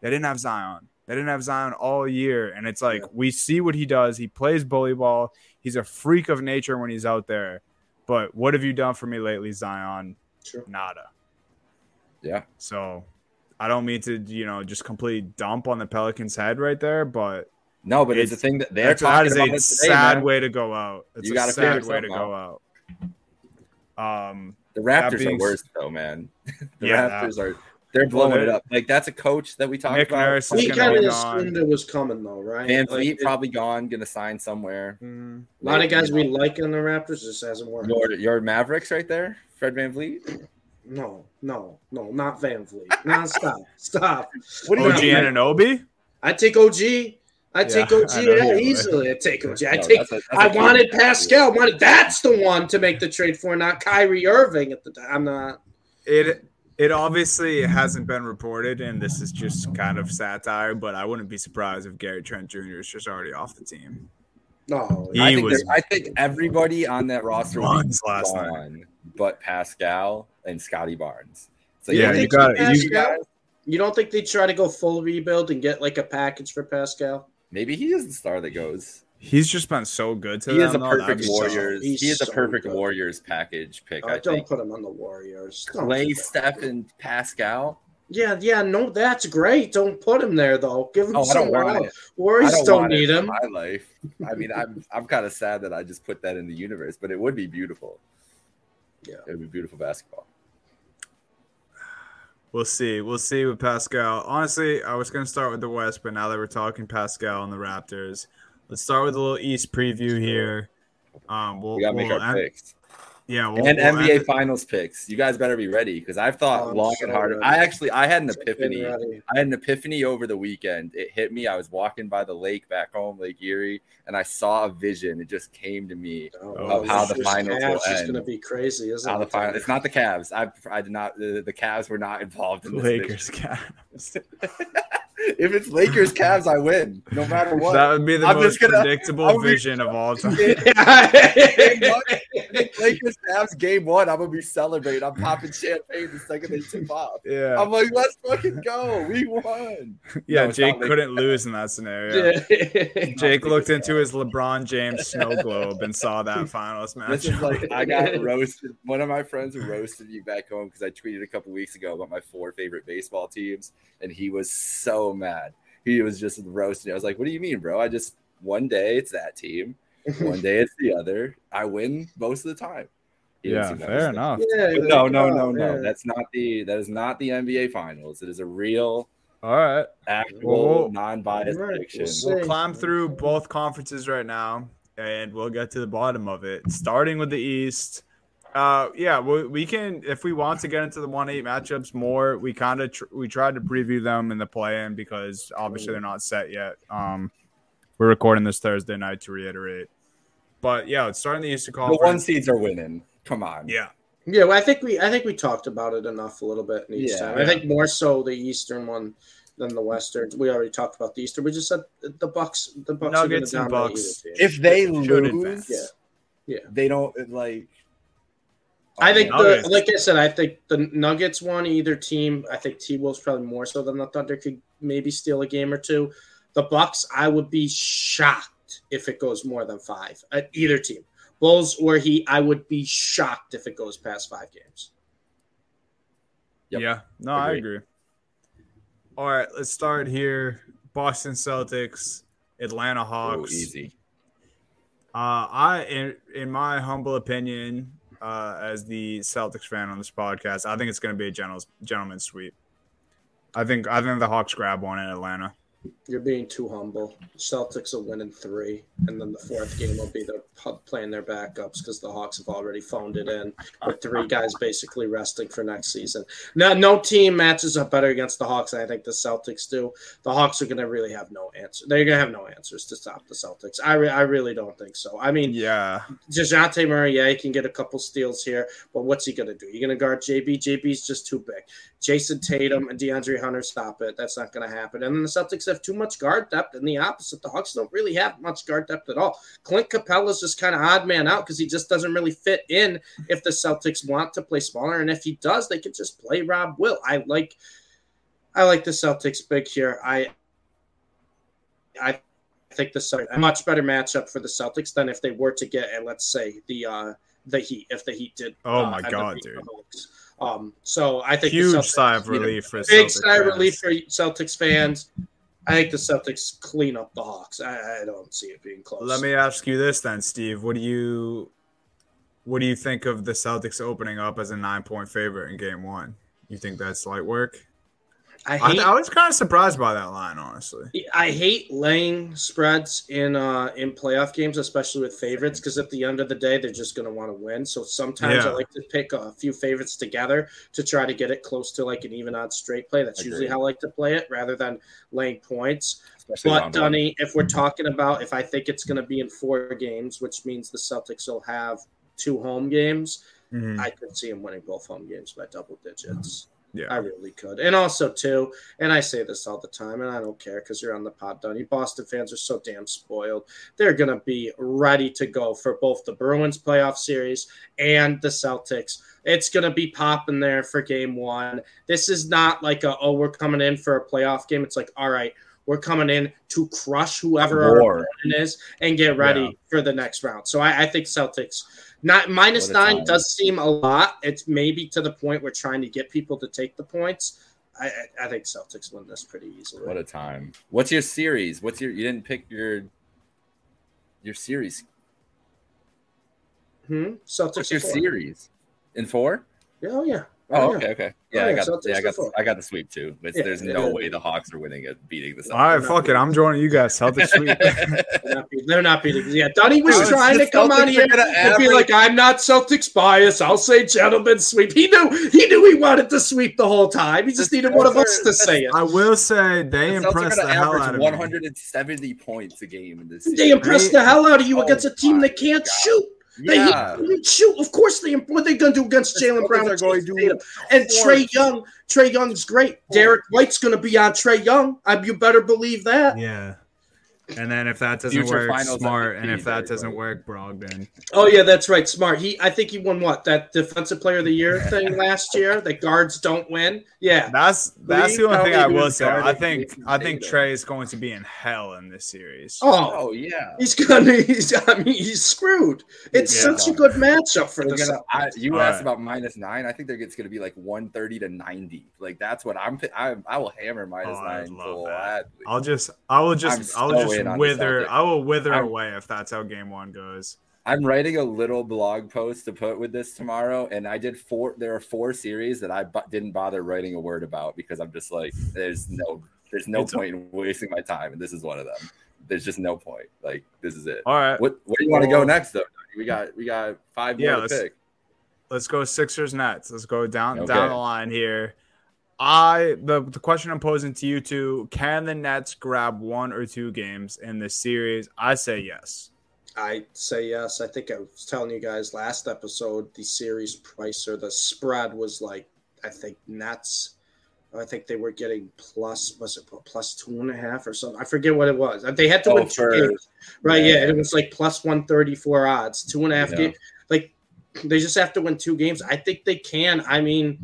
They didn't have Zion. They didn't have Zion all year, and it's like Yeah. we see what he does. He plays bully ball. He's a freak of nature when he's out there. But what have you done for me lately, Zion? True. Nada. Yeah. So I don't mean to, you know, just completely dump on the Pelicans' head right there, but No, but it's, It's- the thing that they're that is a today, sad man. way to go out. It's You a gotta sad way to go out. Um, The Raptors being are worse though, man. [LAUGHS] the Yeah, Raptors are they're blowing they're- it up. Like that's a coach that we talked Nick about. Nurse We kind of assumed it was coming, though, right? Van Like, Fleet it- probably gone, gonna sign somewhere. mm, a lot of guys we like in the Raptors just hasn't worked. Your, your Mavericks right there, Fred VanVleet. No, no, no, not VanVleet. No, [LAUGHS] stop, stop. What do you OG mean? Anunoby. I take OG. I take Yeah, OG. I Yeah, you would. easily. I take OG. I No, take. that's a- that's a I key. wanted Pascal. Wanted that's the one to make the trade for, not Kyrie Irving at the time. I'm not. It it obviously hasn't been reported, and this is just kind of satire. But I wouldn't be surprised if Gary Trent Jr. is just already off the team. No, He I think, was I think everybody on that roster will be runs last night. gone, but Pascal and Scottie Barnes. So Yeah, think you got he it. You, Pascal? You don't think they try to go full rebuild and get like a package for Pascal? Maybe he is the star that goes. He's just been so good to He them. is a though, perfect be so- Warriors. He's he is a perfect good. Warriors package pick. Oh, I don't think. put him on the Warriors. Don't Clay, do. Steph, and Pascal. Yeah, yeah, no, that's great. Don't put him there though. Give him Oh, I don't somewhere want else. it. Warriors don't, don't, want need it him. my life. I mean, I'm [LAUGHS] I'm kind of sad that I just put that in the universe, but it would be beautiful. Yeah. it would be beautiful basketball. We'll see. We'll see with Pascal. Honestly, I was going to start with the West, but now that we're talking Pascal and the Raptors, let's start with a little East preview here. Um, we'll, We gotta make we'll our end- picks Yeah, we'll, and we'll NBA end- Finals picks. You guys better be ready because I've thought Oh, I'm long so and hard. ready. I actually I had an epiphany. I had an epiphany over the weekend. It hit me. I was walking by the lake back home, Lake Erie, and I saw a vision. It just came to me. Oh, Of how the finals will Cavs is end. going to be crazy, isn't How the it? final? It's not the Cavs. I I did not. The, the Cavs were not involved in this. vision. Lakers. Cavs. [LAUGHS] if it's Lakers Cavs, I win no matter [LAUGHS] what. That would be the I'm most just gonna- predictable I'll be- vision of all time. [LAUGHS] [LAUGHS] Lakers Cavs game one, I'm gonna be celebrating. I'm popping champagne the second they tip off. Yeah, I'm like, let's fucking go. We won. [LAUGHS] yeah. No, Jake couldn't lose in that scenario. [LAUGHS] Jake looked into his LeBron James snow globe and saw that finals match. This is like I got roasted. One of my friends roasted me back home because I tweeted a couple weeks ago about my four favorite baseball teams, and he was so mad. He was just roasting. I was like, "What do you mean, bro? I just one day it's that team, one [LAUGHS] day it's the other. I win most of the time." He yeah, fair enough. Yeah, no, no, no, no. yeah. That's not the that is not the NBA Finals. It is a real, All right. actual, Well, non-biased Right, we'll prediction. We'll climb through both conferences right now, and we'll get to the bottom of it. Starting with the East. Uh, yeah, we, we can if we want to get into the one eight matchups more. We kind of tr- we tried to preview them in the play-in because obviously they're not set yet. Um, we're recording this Thursday night to reiterate, but yeah, it's starting the Eastern Call. The one seeds are winning. Come on. yeah, Yeah, well, I think we I think we talked about it enough a little bit in each Yeah, time. yeah. I think more so the Eastern one than the Western. We already talked about the Eastern. We just said the Bucks. The Bucks Nuggets are and Bucks. If they Should lose, yeah, Yeah. they don't like. I oh, think, Oh, the, like I said, I think the Nuggets won either team. I think T Wolves probably more so than the Thunder could maybe steal a game or two. The Bucks, I would be shocked if it goes more than five at either team. Bulls or Heat, I would be shocked if it goes past five games. Yep. yeah. No, I Agree. agree. All right, let's start here. Boston Celtics, Atlanta Oh, Hawks. easy. Uh, I, in, in my humble opinion, uh, as the Celtics fan on this podcast, I think it's going to be a gentleman's gentleman's sweep. I think I think the Hawks grab one in Atlanta. You're being too humble. Celtics will win in three, and then the fourth game will be the playing their backups because the Hawks have already phoned it in with three guys basically resting for next season. No, no team matches up better against the Hawks than I think the Celtics do. The Hawks are going to really have no answer. They're going to have no answers to stop the Celtics. I, re- I really don't think so. I mean, Yeah, Dejounte Murray, yeah, he can get a couple steals here, but what's he going to do? You going to guard JB? JB's just too big. Jayson Tatum and DeAndre Hunter, stop it. That's not going to happen. And then the Celtics have too much guard depth, and the opposite. The Hawks don't really have much guard depth at all. Clint Capela's just kind of odd man out because he just doesn't really fit in if the Celtics want to play smaller. And if he does, they could just play Rob Will. I like I like the Celtics big here. I I think the Celtics a much better matchup for the Celtics than if they were to get, and let's say the uh the Heat if the Heat did. Oh uh, my up God, dude. Um, so I think huge Celtics- sigh of relief for Big sigh of relief for Celtics fans. I think the Celtics clean up the Hawks. I, I don't see it being close. Let me ask you this then, Steve. What do you what do you think of the Celtics opening up as a nine point favorite in game one? You think that's light work? I I, hate I was kind of surprised by that line, honestly. I hate laying spreads in uh in playoff games, especially with favorites, because at the end of the day, they're just going to want to win. So sometimes I like to pick a few favorites together to try to get it close to like an even odd straight play. That's usually how I like to play it, rather than laying points. Especially But. Dunny, if we're talking about if I think it's going to be in four games, which means the Celtics will have two home games, Mhm. I could see them winning both home games by double digits. I Yeah. I really could. And also, too, and I say this all the time, and I don't care because you're on the pod, Dunny. Boston fans are so damn spoiled. They're going to be ready to go for both the Bruins playoff series and the Celtics. It's going to be popping there for game one. This is not like a, oh, we're coming in for a playoff game. It's like, all right, we're coming in to crush whoever our opponent is and get ready Yeah. for the next round. So I, I think Celtics. Not minus nine does seem a lot. It's maybe to the point we're trying to get people to take the points. I, I, think Celtics win this pretty easily. What a time. What's your series? What's your you didn't pick your your series. hmm? Celtics. What's your four. series? In four? Oh yeah. Oh, oh, okay, okay. Yeah, Oh, I got Celtics yeah, I got four. I got the sweep too. It's, Yeah, there's yeah. no way the Hawks are winning it beating the Celtics. All right, fuck it. I'm joining you guys. Celtics [LAUGHS] sweep. They're not, beating, they're not beating. Yeah, Donnie was Dude, trying to come Celtics on here gonna and be like, "I'm not Celtics bias. I'll say gentlemen sweep." He knew. He knew he wanted to sweep the whole time. He just The needed one of us to say it. I will say they the impressed the hell out of me. 170 points a game in this They series. impressed the hell out of you Oh against a team my that can't God. shoot. They Yeah. can't shoot. Of course, they. What are they going to do against Jalen Celtics Brown? are and going Jayson to Tatum? And Trae Young. Trae Young's great. Derrick White's going to be on Trae Young. I, you better believe that. Yeah. And then if that doesn't Future work, smart. MVP, And if that doesn't good. work, Brogdon. Oh yeah, that's right. Smart. He. I think he won what that defensive player of the year [LAUGHS] thing last year. That guards don't win. Yeah. That's that's the only thing I will say. I think I think Trae is going to be in hell in this series. Oh, Oh yeah. he's gonna. He's. I mean, he's screwed. It's Yeah. such a good matchup for They're the you All asked right. about minus nine. I think they're it's going to be like 130 to 90. Like that's what I'm. I, I will hammer minus Oh, nine love that. I'll just I will just I'm I'll so just in on wither Celtics. I will wither I'm- away if that's how game one goes. I'm writing a little blog post to put with this tomorrow, and I did four. There are four series that I bu- didn't bother writing a word about because I'm just like, there's no, there's no It's a- point in wasting my time, and this is one of them. There's just no point. Like this is it. All right, What Where do you want to go next though? We got we got five Yeah, more to let's- pick. let's go Sixers Nets. Let's go down Okay. down the line here. I the the question I'm posing to you two: Can the Nets grab one or two games in this series? I say yes. I say yes. I think I was telling you guys last episode the series price or the spread was like I think Nets. I think they were getting plus was it plus two and a half or something. I forget what it was. They had to Oh, win two for- games, right? Yeah. yeah. it was like plus one thirty four odds, two and a half Yeah. games. Like they just have to win two games. I think they can. I mean,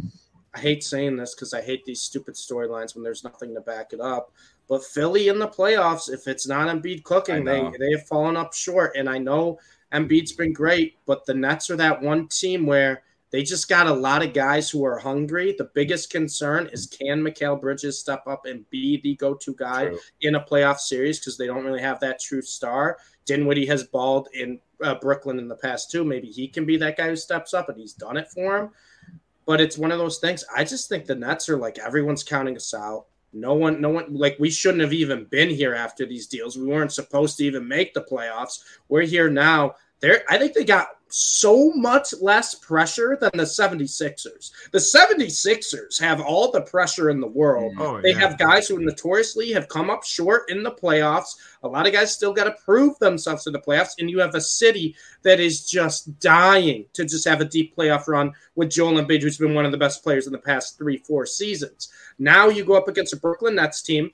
I hate saying this because I hate these stupid storylines when there's nothing to back it up. But Philly in the playoffs, if it's not Embiid cooking, they they have fallen up short. And I know Embiid's been great, but the Nets are that one team where They just got a lot of guys who are hungry. The biggest concern is can Mikal Bridges step up and be the go-to guy True. in a playoff series because they don't really have that true star. Dinwiddie has balled in uh, Brooklyn in the past too. Maybe he can be that guy who steps up, and he's done it for him. But it's one of those things. I just think the Nets are like everyone's counting us out. No one, no one, like we shouldn't have even been here after these deals. We weren't supposed to even make the playoffs. We're here now. There, I think they got so much less pressure than the 76ers. The 76ers have all the pressure in the world. Mm. Oh, They yeah. have guys who notoriously have come up short in the playoffs. A lot of guys still got to prove themselves in the playoffs. And you have a city that is just dying to just have a deep playoff run with Joel Embiid, who's been one of the best players in the past three, four seasons. Now you go up against a Brooklyn Nets team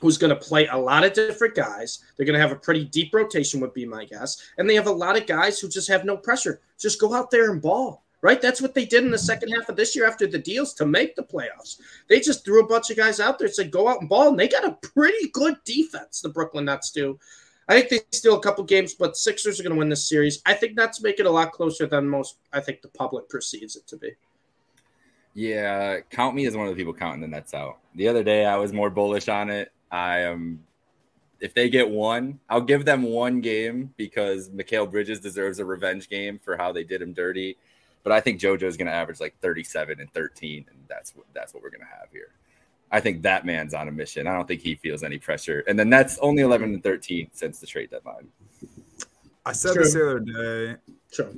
who's going to play a lot of different guys. They're going to have a pretty deep rotation, would be my guess. And they have a lot of guys who just have no pressure. Just go out there and ball, right? That's what they did in the second half of this year after the deals to make the playoffs. They just threw a bunch of guys out there and said, go out and ball. And they got a pretty good defense, the Brooklyn Nets do. I think they steal a couple games, but Sixers are going to win this series. I think Nets make it a lot closer than most, I think the public perceives it to be. Yeah, count me as one of the people counting the Nets out. The other day, I was more bullish on it. I am. If they get one, I'll give them one game because Mikal Bridges deserves a revenge game for how they did him dirty. But I think JoJo's going to average like 37 and 13, and that's what that's what we're going to have here. I think that man's on a mission. I don't think he feels any pressure. And then that's only 11 and 13 since the trade deadline. I said True. this the other day, Sure.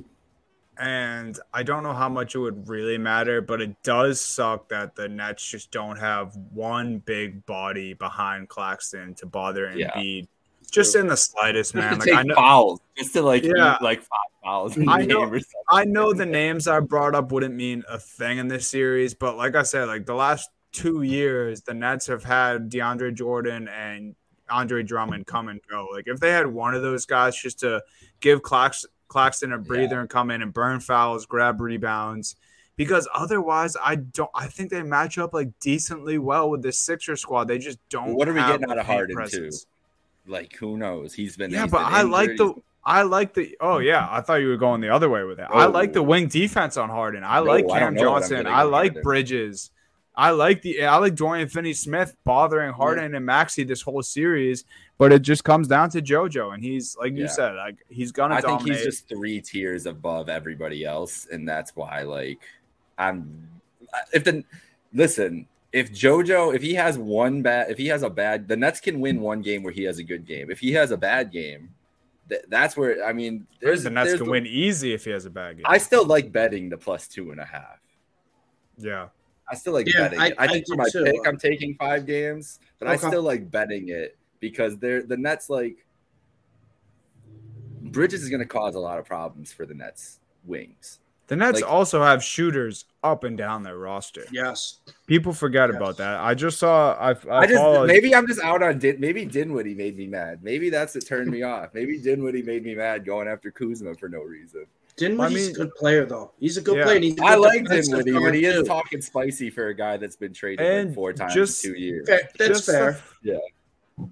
And I don't know how much it would really matter, but it does suck that the Nets just don't have one big body behind Claxton to bother Yeah. Embiid, just in the slightest, Just man. Like take I know, fouls, just to like Yeah. like five fouls I know- game or something. I know the names I brought up wouldn't mean a thing in this series, but like I said, like the last two years, the Nets have had DeAndre Jordan and Andre Drummond come and go. Like if they had one of those guys just to give Clax- Claxton a breather and come in and burn fouls, grab rebounds, because otherwise, I don't. I think they match up like decently well with the Sixer squad. They just don't. What are we getting out of Harden, too? Like who knows? He's been Yeah, he's but been I like the I like the oh yeah, I thought you were going the other way with it. I Oh. like the oh. wing defense on Harden. I No, like Cam don't know what I'm Johnson. I like. Bridges. I like the I like Dorian Finney Smith bothering Harden and Maxey this whole series, but it just comes down to JoJo and he's like you said, like he's gonna I think he's just three tiers above everybody else, and that's why like I'm. If the listen, if JoJo, if he has one bad, if he has a bad, the Nets can win one game where he has a good game. If he has a bad game, th- that's where I mean, there's the Nets there's can win easy if he has a bad game. I still like betting the plus two and a half. yeah. I still like Yeah, betting. I- it. I, I think do for my too. pick, I'm taking five games, but I still like betting it because they're the Nets. Like Bridges is going to cause a lot of problems for the Nets wings. The Nets Like- also have shooters up and down their roster. Yes. People forget Yes. about that. I just saw I, I, I just followed- maybe I'm just out on Din, maybe Dinwiddie made me mad. Maybe that's what turned me off. Maybe Dinwiddie made me mad going after Kuzma for no reason. Dinwiddie's I mean- a good player, though. He's a good Yeah. player. And he's a I good like defensive Dinwiddie, but he is too. talking spicy for a guy that's been traded And like four times just- in two years. Fair. That's Just the- fair. Yeah.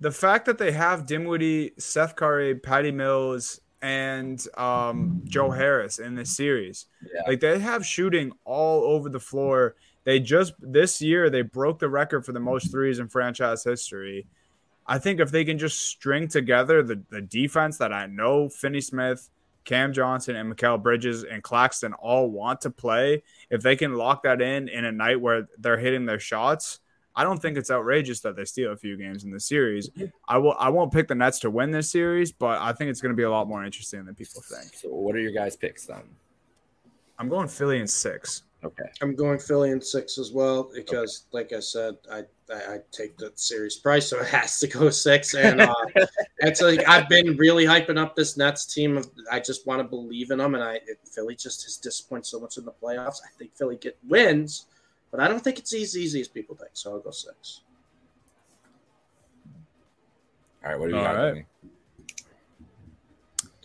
the fact that they have Dinwiddie, Seth Curry, Patty Mills, and um, Joe Harris in this series, Yeah. like they have shooting all over the floor. They just this year they broke the record for the most threes in franchise history. I think if they can just string together the, the defense that I know Finney Smith, Cam Johnson, and Mikal Bridges and Claxton all want to play, if they can lock that in in a night where they're hitting their shots, I don't think it's outrageous that they steal a few games in the series. I will. I won't pick the Nets to win this series, but I think it's going to be a lot more interesting than people think. So what are your guys' picks then? I'm going Philly in six. Okay. I'm going Philly in six as well because, like I said, I, I I take the series price, so it has to go six. And uh, it's like I've been really hyping up this Nets team. I just want to believe in them, and I it, Philly just has disappointed so much in the playoffs. I think Philly get wins, but I don't think it's as easy as people think. So I'll go six. All right. What do you All got? right.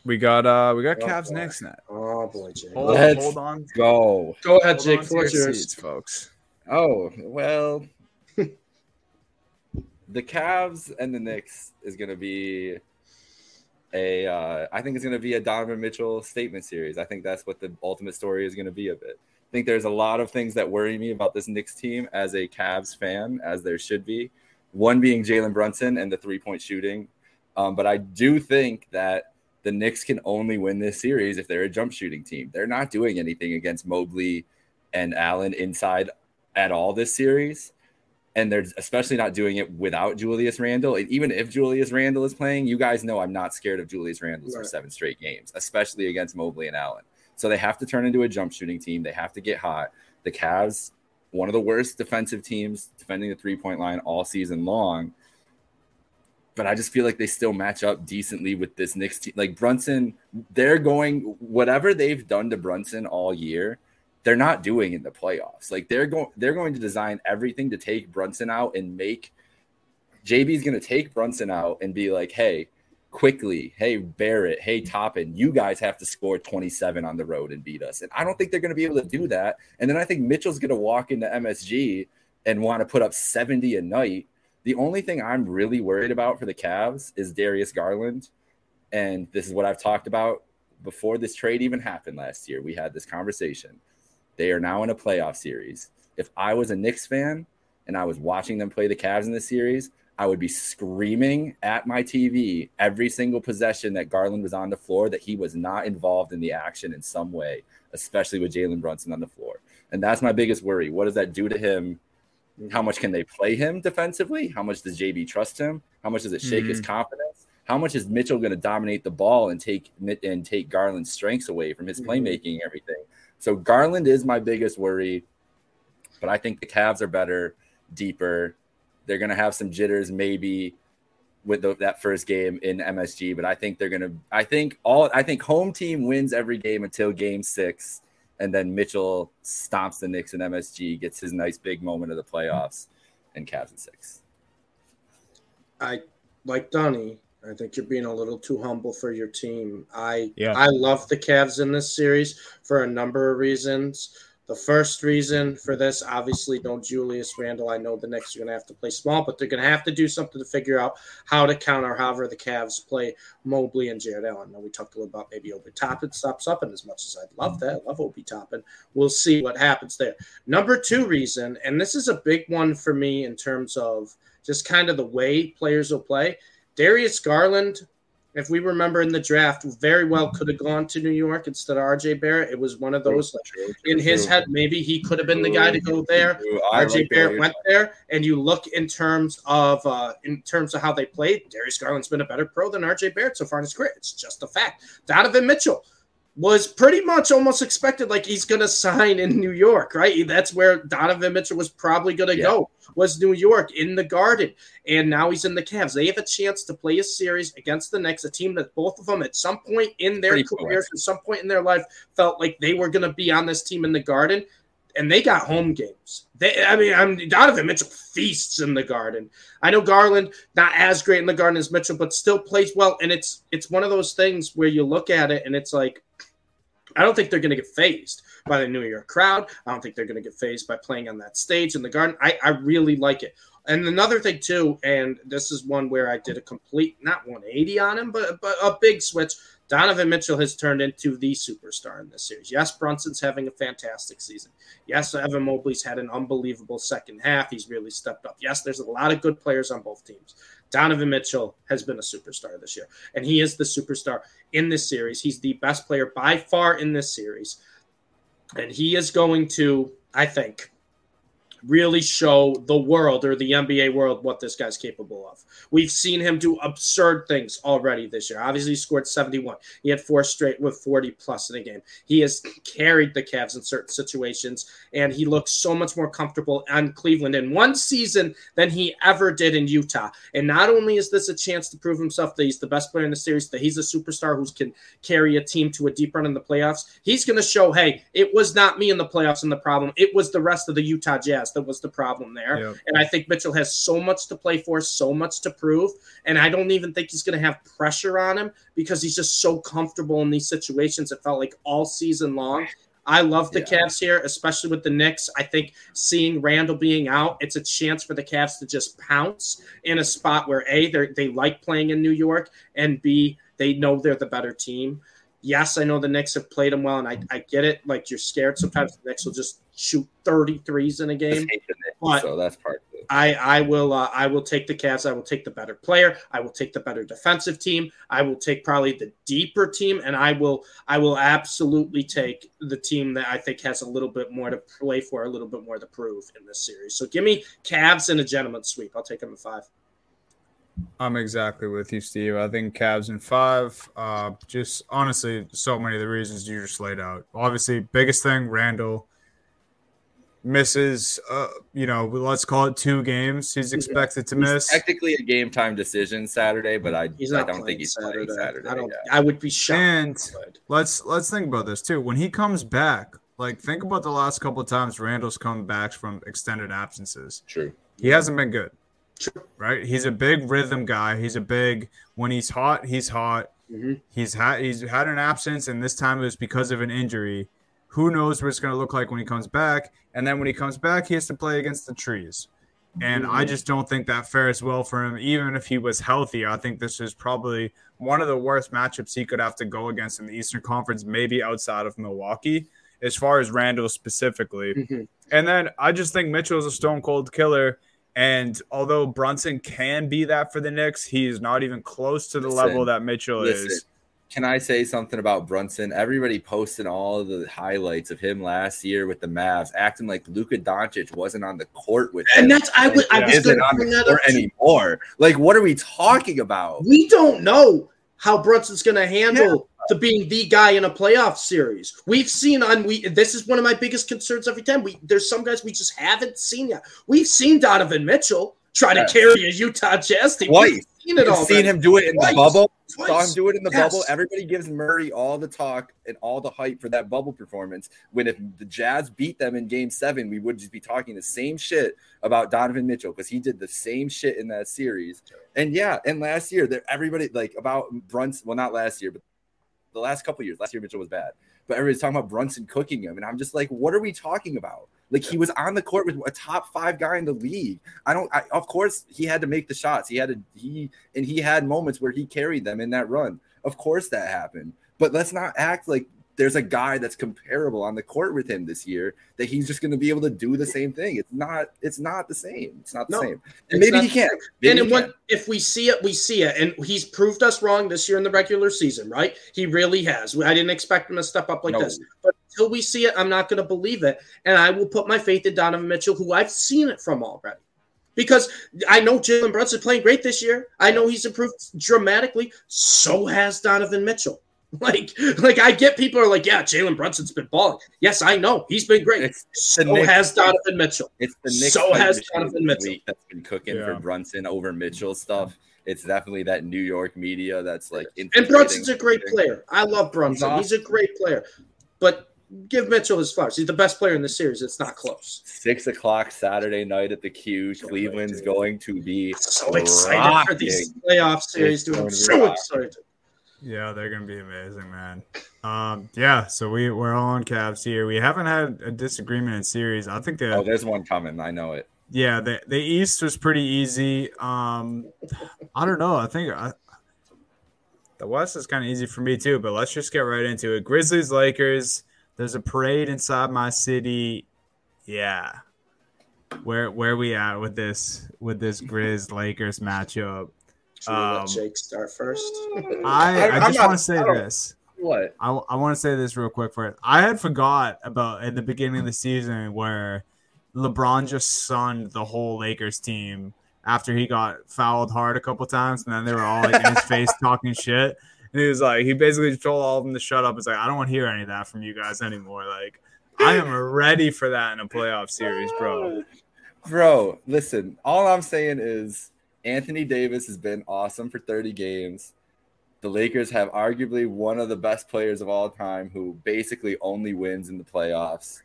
We got uh we got Oh, Cavs boy. next net. Oh boy, Jake. Hold, Let's hold on. Go. Go ahead, Hold Jake. on your seats, folks. Oh well. The Cavs and the Knicks is going to be a uh, I think it's going to be a Donovan Mitchell statement series. I think that's what the ultimate story is going to be of it. I think there's a lot of things that worry me about this Knicks team as a Cavs fan, as there should be. One being Jalen Brunson and the three point shooting. Um, but I do think that the Knicks can only win this series if they're a jump shooting team. They're not doing anything against Mobley and Allen inside at all this series and they're especially not doing it without Julius Randle. And even if Julius Randle is playing, you guys know I'm not scared of Julius Randle right. for seven straight games, especially against Mobley and Allen. So they have to turn into a jump shooting team. They have to get hot. The Cavs, one of the worst defensive teams defending the three point line all season long. But I just feel like they still match up decently with this Knicks team. Like Brunson, they're going whatever they've done to Brunson all year they're not doing in the playoffs. Like they're going they're going to design everything to take Brunson out and make JB's going to take Brunson out and be like, "Hey, quickly, hey Barrett, hey Toppin, you guys have to score 27 on the road and beat us." And I don't think they're going to be able to do that. And then I think Mitchell's going to walk into MSG and want to put up 70 a night. The only thing I'm really worried about for the Cavs is Darius Garland. And this is what I've talked about before this trade even happened last year. We had this conversation they are now in a playoff series. If I was a Knicks fan and I was watching them play the Cavs in this series, I would be screaming at my TV every single possession that Garland was on the floor that he was not involved in the action in some way, especially with Jalen Brunson on the floor. And that's my biggest worry. What does that do to him? How much can they play him defensively? How much does JB trust him? How much does it shake mm-hmm. his confidence? How much is Mitchell going to dominate the ball and take and take Garland's strengths away from his mm-hmm. playmaking and everything? So Garland is my biggest worry, but I think the Cavs are better, deeper. They're going to have some jitters maybe with the, that first game in MSG, but I think they're going to. I think all. I think home team wins every game until Game Six, and then Mitchell stomps the Knicks in MSG, gets his nice big moment of the playoffs, and Cavs in six. I like Donnie. I think you're being a little too humble for your team. I yeah. I love the Cavs in this series for a number of reasons. The first reason for this, obviously, don't Julius Randle. I know the Knicks are going to have to play small, but they're going to have to do something to figure out how to counter however the Cavs play Mobley and Jarrett Allen. Now, we talked a little about maybe Obi Toppin stops up, and as much as I'd love that, I love Obi Toppin, we'll see what happens there. Number two reason, and this is a big one for me in terms of just kind of the way players will play – Darius Garland, if we remember in the draft, very well could have gone to New York instead of RJ Barrett. It was one of those in his head, maybe he could have been the guy to go there. RJ Barrett went there, and you look in terms of uh, in terms of how they played. Darius Garland's been a better pro than RJ Barrett so far in his career. It's just a fact. Donovan Mitchell was pretty much almost expected like he's going to sign in New York, right? That's where Donovan Mitchell was probably going to yeah. go, was New York in the Garden. And now he's in the Cavs. They have a chance to play a series against the Knicks, a team that both of them at some point in their pretty careers, at some point in their life, felt like they were going to be on this team in the Garden. And they got home games. They, I mean, I'm Donovan Mitchell feasts in the Garden. I know Garland not as great in the Garden as Mitchell, but still plays well. And it's it's one of those things where you look at it and it's like, I don't think they're going to get fazed by the New York crowd. I don't think they're going to get fazed by playing on that stage in the garden. I, I really like it. And another thing too, and this is one where I did a complete not 180 on him, but but a big switch. Donovan Mitchell has turned into the superstar in this series. Yes, Brunson's having a fantastic season. Yes, Evan Mobley's had an unbelievable second half. He's really stepped up. Yes, there's a lot of good players on both teams. Donovan Mitchell has been a superstar this year, and he is the superstar in this series. He's the best player by far in this series, and he is going to, I think, really show the world or the NBA world what this guy's capable of. We've seen him do absurd things already this year. Obviously, he scored 71. He had four straight with 40 plus in a game. He has carried the Cavs in certain situations, and he looks so much more comfortable on Cleveland in one season than he ever did in Utah. And not only is this a chance to prove himself that he's the best player in the series, that he's a superstar who can carry a team to a deep run in the playoffs, he's going to show, hey, it was not me in the playoffs and the problem. It was the rest of the Utah Jazz that was the problem there. Yeah. And I think Mitchell has so much to play for, so much to prove. And I don't even think he's going to have pressure on him because he's just so comfortable in these situations. It felt like all season long. I love the yeah. Cavs here, especially with the Knicks. I think seeing Randle being out, it's a chance for the Cavs to just pounce in a spot where A, they like playing in New York, and B, they know they're the better team. Yes, I know the Knicks have played them well, and I, I get it. Like you're scared sometimes the Knicks will just shoot 33s in a game. But- so that's part. I I will uh, I will take the Cavs. I will take the better player. I will take the better defensive team. I will take probably the deeper team, and I will I will absolutely take the team that I think has a little bit more to play for, a little bit more to prove in this series. So give me Cavs and a gentleman's sweep. I'll take them in five. I'm exactly with you, Steve. I think Cavs in five. Uh, just honestly, so many of the reasons you just laid out. Obviously, biggest thing, Randle misses. Uh, you know, let's call it two games. He's expected to He's miss. technically a game time decision Saturday, but I, He's I don't think he's Saturday. playing Saturday. I don't. yeah. I would be shocked. And if he played. let's let's think about this too. When he comes back, like think about the last couple of times Randle's come back from extended absences. True. He hasn't been good. True. Right? He's a big rhythm guy. He's a big when he's hot, he's hot. Mhm. He's had he's had an absence, and this time it was because of an injury. Who knows what it's going to look like when he comes back? And then when he comes back, he has to play against the trees. And I Mhm. just don't think that fares well for him. Even if he was healthy, I think this is probably one of the worst matchups he could have to go against in the Eastern Conference, maybe outside of Milwaukee, as far as Randle specifically. Mhm. And then I just think Mitchell is a stone cold killer. And although Brunson can be that for the Knicks, he's not even close to the Listen, level that Mitchell listen. is. Can I say something about Brunson? Everybody posted all the highlights of him last year with the Mavs, acting like Luka Doncic wasn't on the court with him. And that's I would I Yeah. was isn't on the that court up. anymore. Like, what are we talking about? We don't know how Brunson's going to handle to being the guy in a playoff series. We've seen on we. This is one of my biggest concerns every time. We there's some guys we just haven't seen yet. We've seen Donovan Mitchell try to carry a Utah Jazz team. Twice. Seen it all. seen him do it in Twice. the bubble. Twice. Saw him do it in the Yes. bubble. Everybody gives Murray all the talk and all the hype for that bubble performance. When if the Jazz beat them in Game Seven, we would just be talking the same shit about Donovan Mitchell because he did the same shit in that series. And yeah, and last year, everybody like about Brunson. Well, not last year, but the last couple years. Last year, Mitchell was bad, but everybody's talking about Brunson cooking him, and I'm just like, what are we talking about? Like he was on the court with a top five guy in the league. I don't. I, of course, he had to make the shots. He had to. He and he had moments where he carried them in that run. Of course, that happened. But let's not act like there's a guy that's comparable on the court with him this year that he's just going to be able to do the same thing. It's not. It's not the same. It's not the No, same. And maybe he can. and Maybe then he can. if we see it, we see it. And he's proved us wrong this year in the regular season, right? He really has. I didn't expect him to step up like No. this. But until we see it, I'm not going to believe it. And I will put my faith in Donovan Mitchell, who I've seen it from already. Because I know Jalen Brunson playing great this year. I know he's improved dramatically. So has Donovan Mitchell. [LAUGHS] Like, like I get people are like, yeah, Jalen Brunson's been balling. Yes, I know he's been great. It's, So Knicks- has Donovan Mitchell. it's the Knicks So has machine Donovan Mitchell. that's been cooking Yeah. for Brunson over Mitchell stuff. It's definitely that New York media that's like. And Brunson's a great player. I love Brunson. He's He's a great player. But give Mitchell his flowers. He's the best player in the series. It's not close. Six o'clock Saturday night at the Q. Cleveland's dude. going to be So excited for these playoff series, dude. I'm so going excited. Yeah, they're gonna be amazing, man. Um, yeah, so we we're all on Cavs here. We haven't had a disagreement in series. I think Oh, there's one coming. I know it. yeah the the East was pretty easy. Um, I don't know. I think I, the West is kind of easy for me too. But let's just get right into it. Grizzlies Lakers. There's a parade inside my city. Yeah, where where we at with this with this Grizz Lakers matchup? Should we let Um, Jake start first? [LAUGHS] I, I I'm just want to say I this. What? I, I want to say this real quick for it. I had forgot about at the beginning of the season where LeBron just sunned the whole Lakers team after he got fouled hard a couple times, and then they were all like in his face [LAUGHS] talking shit. And he was like, he basically told all of them to shut up. It's like, I don't want to hear any of that from you guys anymore. Like, I am ready for that in a playoff series, bro. Bro, listen. All I'm saying is Anthony Davis has been awesome for 30 games. The Lakers have arguably one of the best players of all time who basically only wins in the playoffs.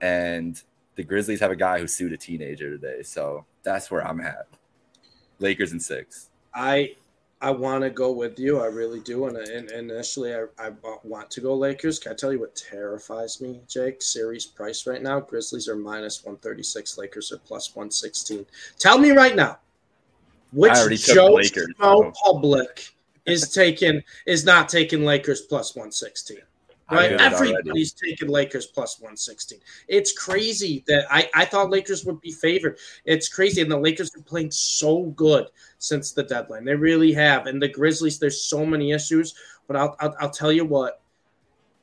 And the Grizzlies have a guy who sued a teenager today. So that's where I'm at. Lakers in six. I I want to go with you. I really do. And, and, initially, I, I want to go Lakers. Can I tell you what terrifies me, Jake? Series price right now. Grizzlies are minus 136. Lakers are plus 116. Tell me right now, which I already took Joe Lakers, so- Public is taking is not taking Lakers plus 116. Right? Everybody's taking Lakers plus 116. It's crazy that I, I thought Lakers would be favored. It's crazy. And the Lakers have played so good since the deadline. They really have. And the Grizzlies, there's so many issues. But I'll, I'll, I'll tell you what,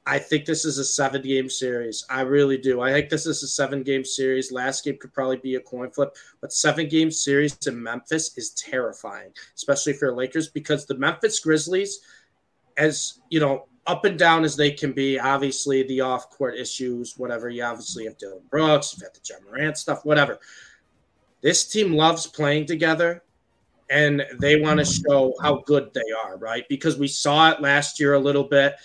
I think this is a seven game series. I really do. I think this is a seven game series. Last game could probably be a coin flip, but seven game series in Memphis is terrifying, especially for Lakers because the Memphis Grizzlies, as you know, up and down as they can be, obviously the off court issues, whatever. You obviously have Dillon Brooks, you've had the Ja Morant stuff, whatever. This team loves playing together and they want to show how good they are, right? Because we saw it last year a little bit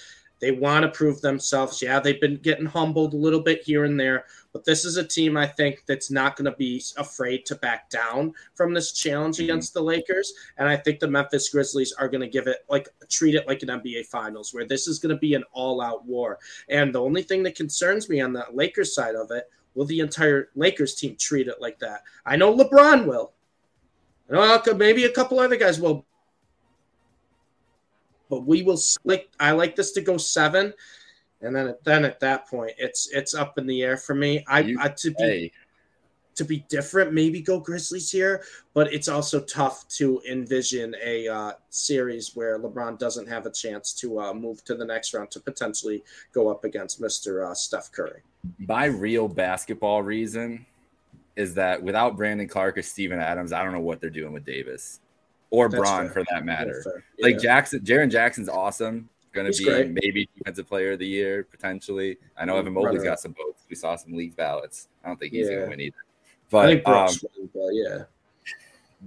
they want to prove themselves. Yeah, they've been getting humbled a little bit here and there, but this is a team I think that's not going to be afraid to back down from this challenge mm-hmm. against the Lakers. And I think the Memphis Grizzlies are going to give it like treat it like an NBA Finals, where this is going to be an all-out war. And the only thing that concerns me on the Lakers side of it, will the entire Lakers team treat it like that? I know LeBron will. I know maybe a couple other guys will, but we will like I like this to go seven, and then then at that point it's it's up in the air for me. I, I to be to be different, maybe go Grizzlies here, but it's also tough to envision a uh, series where LeBron doesn't have a chance to uh, move to the next round to potentially go up against Mister uh, Steph Curry. My real basketball reason is that without Brandon Clarke or Steven Adams, I don't know what they're doing with Davis or That's Braun fair. for that matter. Yeah. Like Jackson, Jaren Jackson's awesome. Going to be great. maybe defensive player of the year potentially. I know Evan Mobley's got some votes. We saw some league ballots. I don't think he's yeah. going to win either. But, um, but yeah,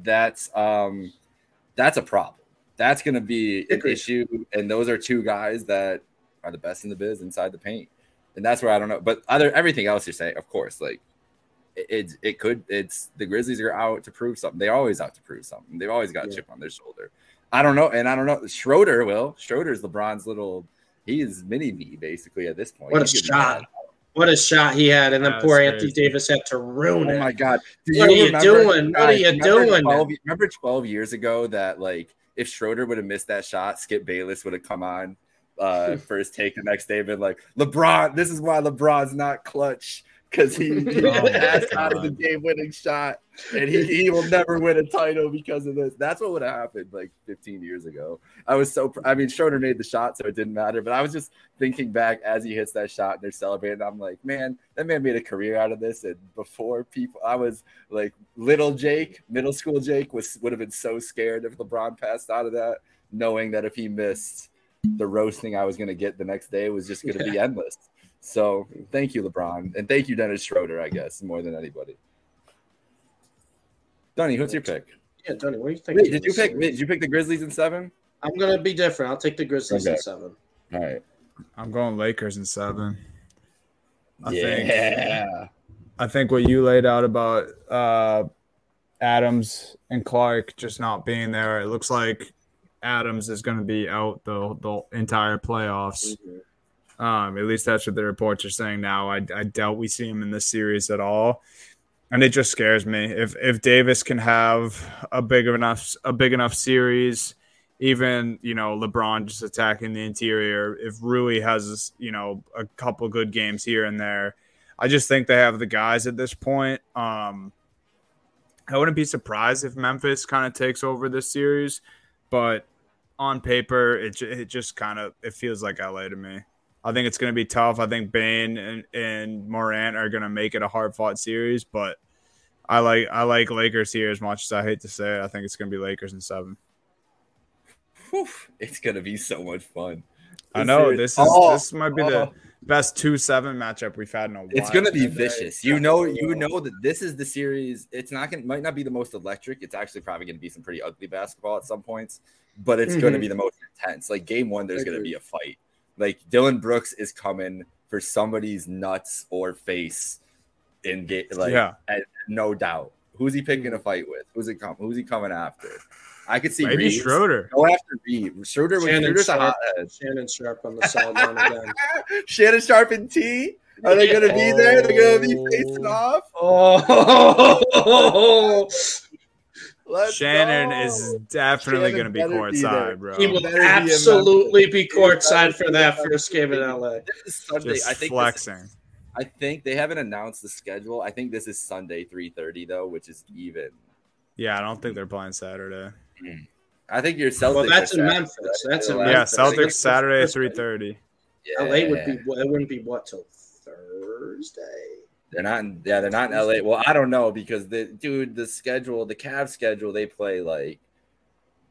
that's um, that's a problem. That's going to be an issue, and those are two guys that are the best in the biz inside the paint, and that's where I don't know. But other everything else you're saying, of course, like it, it could it's the Grizzlies are out to prove something. They always out to prove something. They've always got a chip on their shoulder. I don't know, and I don't know. Schroeder will. Schroeder's LeBron's little. He is mini me basically at this point. What a shot! What a shot he had, and then poor crazy. Anthony Davis had to ruin it. Oh my god! Do what you are you doing? What are you remember doing? 12, remember twelve years ago that like if Schroeder would have missed that shot, Skip Bayless would have come on uh, [LAUGHS] for his take the next day, and been like, LeBron, this is why LeBron's not clutch because he, he oh out of the game winning shot and he, he will never win a title because of this. That's what would have happened like 15 years ago. I was so, I mean, Schroeder made the shot, so it didn't matter, but I was just thinking back as he hits that shot and they're celebrating. I'm like, man, that man made a career out of this. And before people, I was like, little Jake, middle school Jake was would have been so scared if LeBron passed out of that, knowing that if he missed, the roasting I was going to get the next day was just going to yeah. be endless. So thank you, LeBron, and thank you, Dennis Schroeder. I guess more than anybody. Donnie, who's your pick? Yeah, Donnie, what do you think? Wait, did you pick? Did you pick the Grizzlies in seven? I'm gonna be different. I'll take the Grizzlies okay. in seven. All right. I'm going Lakers in seven. I yeah. Think, I think what you laid out about uh, Adams and Clark just not being there, it looks like Adams is going to be out the the entire playoffs. Mm-hmm. Um, at least that's what the reports are saying now. I, I doubt we see him in this series at all, and it just scares me. If if Davis can have a big enough a big enough series, even you know LeBron just attacking the interior. If Rui has you know a couple good games here and there, I just think they have the guys at this point. Um, I wouldn't be surprised if Memphis kind of takes over this series, but on paper, it it just kind of it feels like LA to me. I think it's going to be tough. I think Bane and, and Morant are going to make it a hard fought series, but I like I like Lakers here as much as I hate to say it. I think it's going to be Lakers in seven. Whew, it's going to be so much fun. This I know series. this is oh, this might be oh. the best two seven matchup we've had in a while. It's going to be vicious. You know, you know that this is the series. It's not going might not be the most electric. It's actually probably going to be some pretty ugly basketball at some points, but it's mm-hmm. going to be the most intense. Like game one, there's going to be a fight. Like Dillon Brooks is coming for somebody's nuts or face in game. Like, yeah. no doubt. Who's he picking a fight with? Who's it come? Who's he coming after? I could see maybe Reaves. Schroeder. Go after Reaves. Schroeder with Shannon Sharpe, Shannon Sharpe on the sideline again. [LAUGHS] Shannon Sharpe and T. Are they going to be there? They're going to be facing oh. off. Oh, Let's Shannon go. is definitely going to be better be courtside, bro. He will better be absolutely be Memphis. He courtside for that first game in LA. This is Sunday. Just I think this- flexing. I think they haven't announced the schedule. I think this is Sunday 3:30 though, which is even. Yeah, I don't think they're playing Saturday. I think your Celtics. Well, that's in Saturday, Memphis. right? That's in Yeah, Memphis. Celtics Saturday at first three game. thirty. LA would Yeah. be. It wouldn't be what till Thursday. They're not. In, yeah, they're not in LA. Well, I don't know because the dude, the schedule, the Cavs schedule, they play like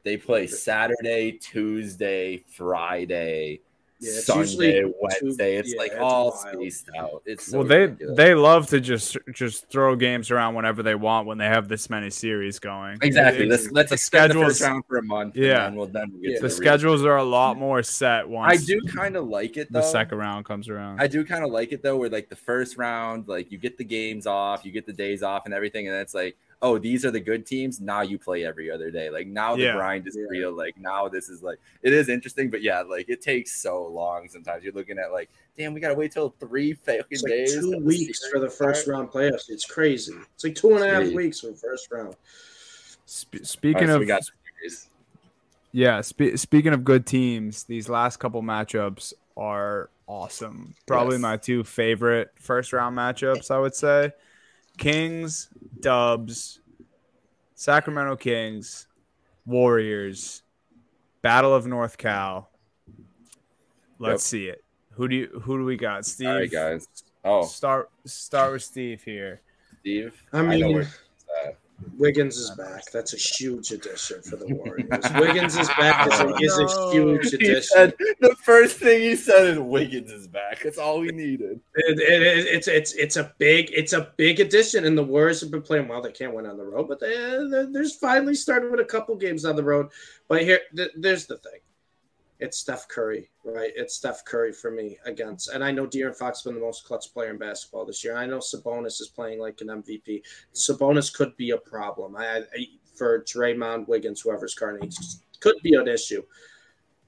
they play Saturday, Tuesday, Friday, Yeah, it's Sunday, usually two- Wednesday. It's yeah, like it's all wild. spaced out. It's so Well, they ridiculous. they love to just just throw games around whenever they want when they have this many series going. exactly. It- Let's let's the extend the schedules- first round for a month. and Yeah. then we'll then we'll get Yeah. the the, schedules are a lot more set Once I do kind of like it though. the second round comes around. I do kind of like it though, where like the first round, like you get the games off, you get the days off and everything, and it's like, oh, these are the good teams. Now you play every other day. Like now the Yeah. grind is Yeah. real. Like now this is like it is interesting, but yeah, like it takes so long. Sometimes you're looking at like, damn, we gotta wait till three fucking It's like days. two weeks for the first round playoffs. It's crazy. It's like two and a half Jeez. weeks for the first round. Sp- speaking right, so of we got series. yeah, spe- speaking of good teams, these last couple matchups are awesome. Probably Yes. my two favorite first round matchups, I would say. Kings, Dubs, Sacramento Kings, Warriors, Battle of North Cal. Let's Yep. see it. Who do you who do we got? Steve. All right, guys. Oh, Start start with Steve here. Steve. I mean, where it's at. Wiggins is back. That's a huge addition for the Warriors. [LAUGHS] Wiggins is back is a, is a huge addition. said the first thing he said is Wiggins is back. That's all we needed. It, it, it- it's it's it's a big it's a big addition, and the Warriors have been playing well. They can't win on the road, but they they're, they're finally started with a couple games on the road. But here, th- there's the thing: it's Steph Curry, right? It's Steph Curry for me against, and I know De'Aaron Fox has been the most clutch player in basketball this year. I know Sabonis is playing like an MVP. Sabonis could be a problem. I, I for Draymond, Wiggins, whoever's guarding, could be an issue.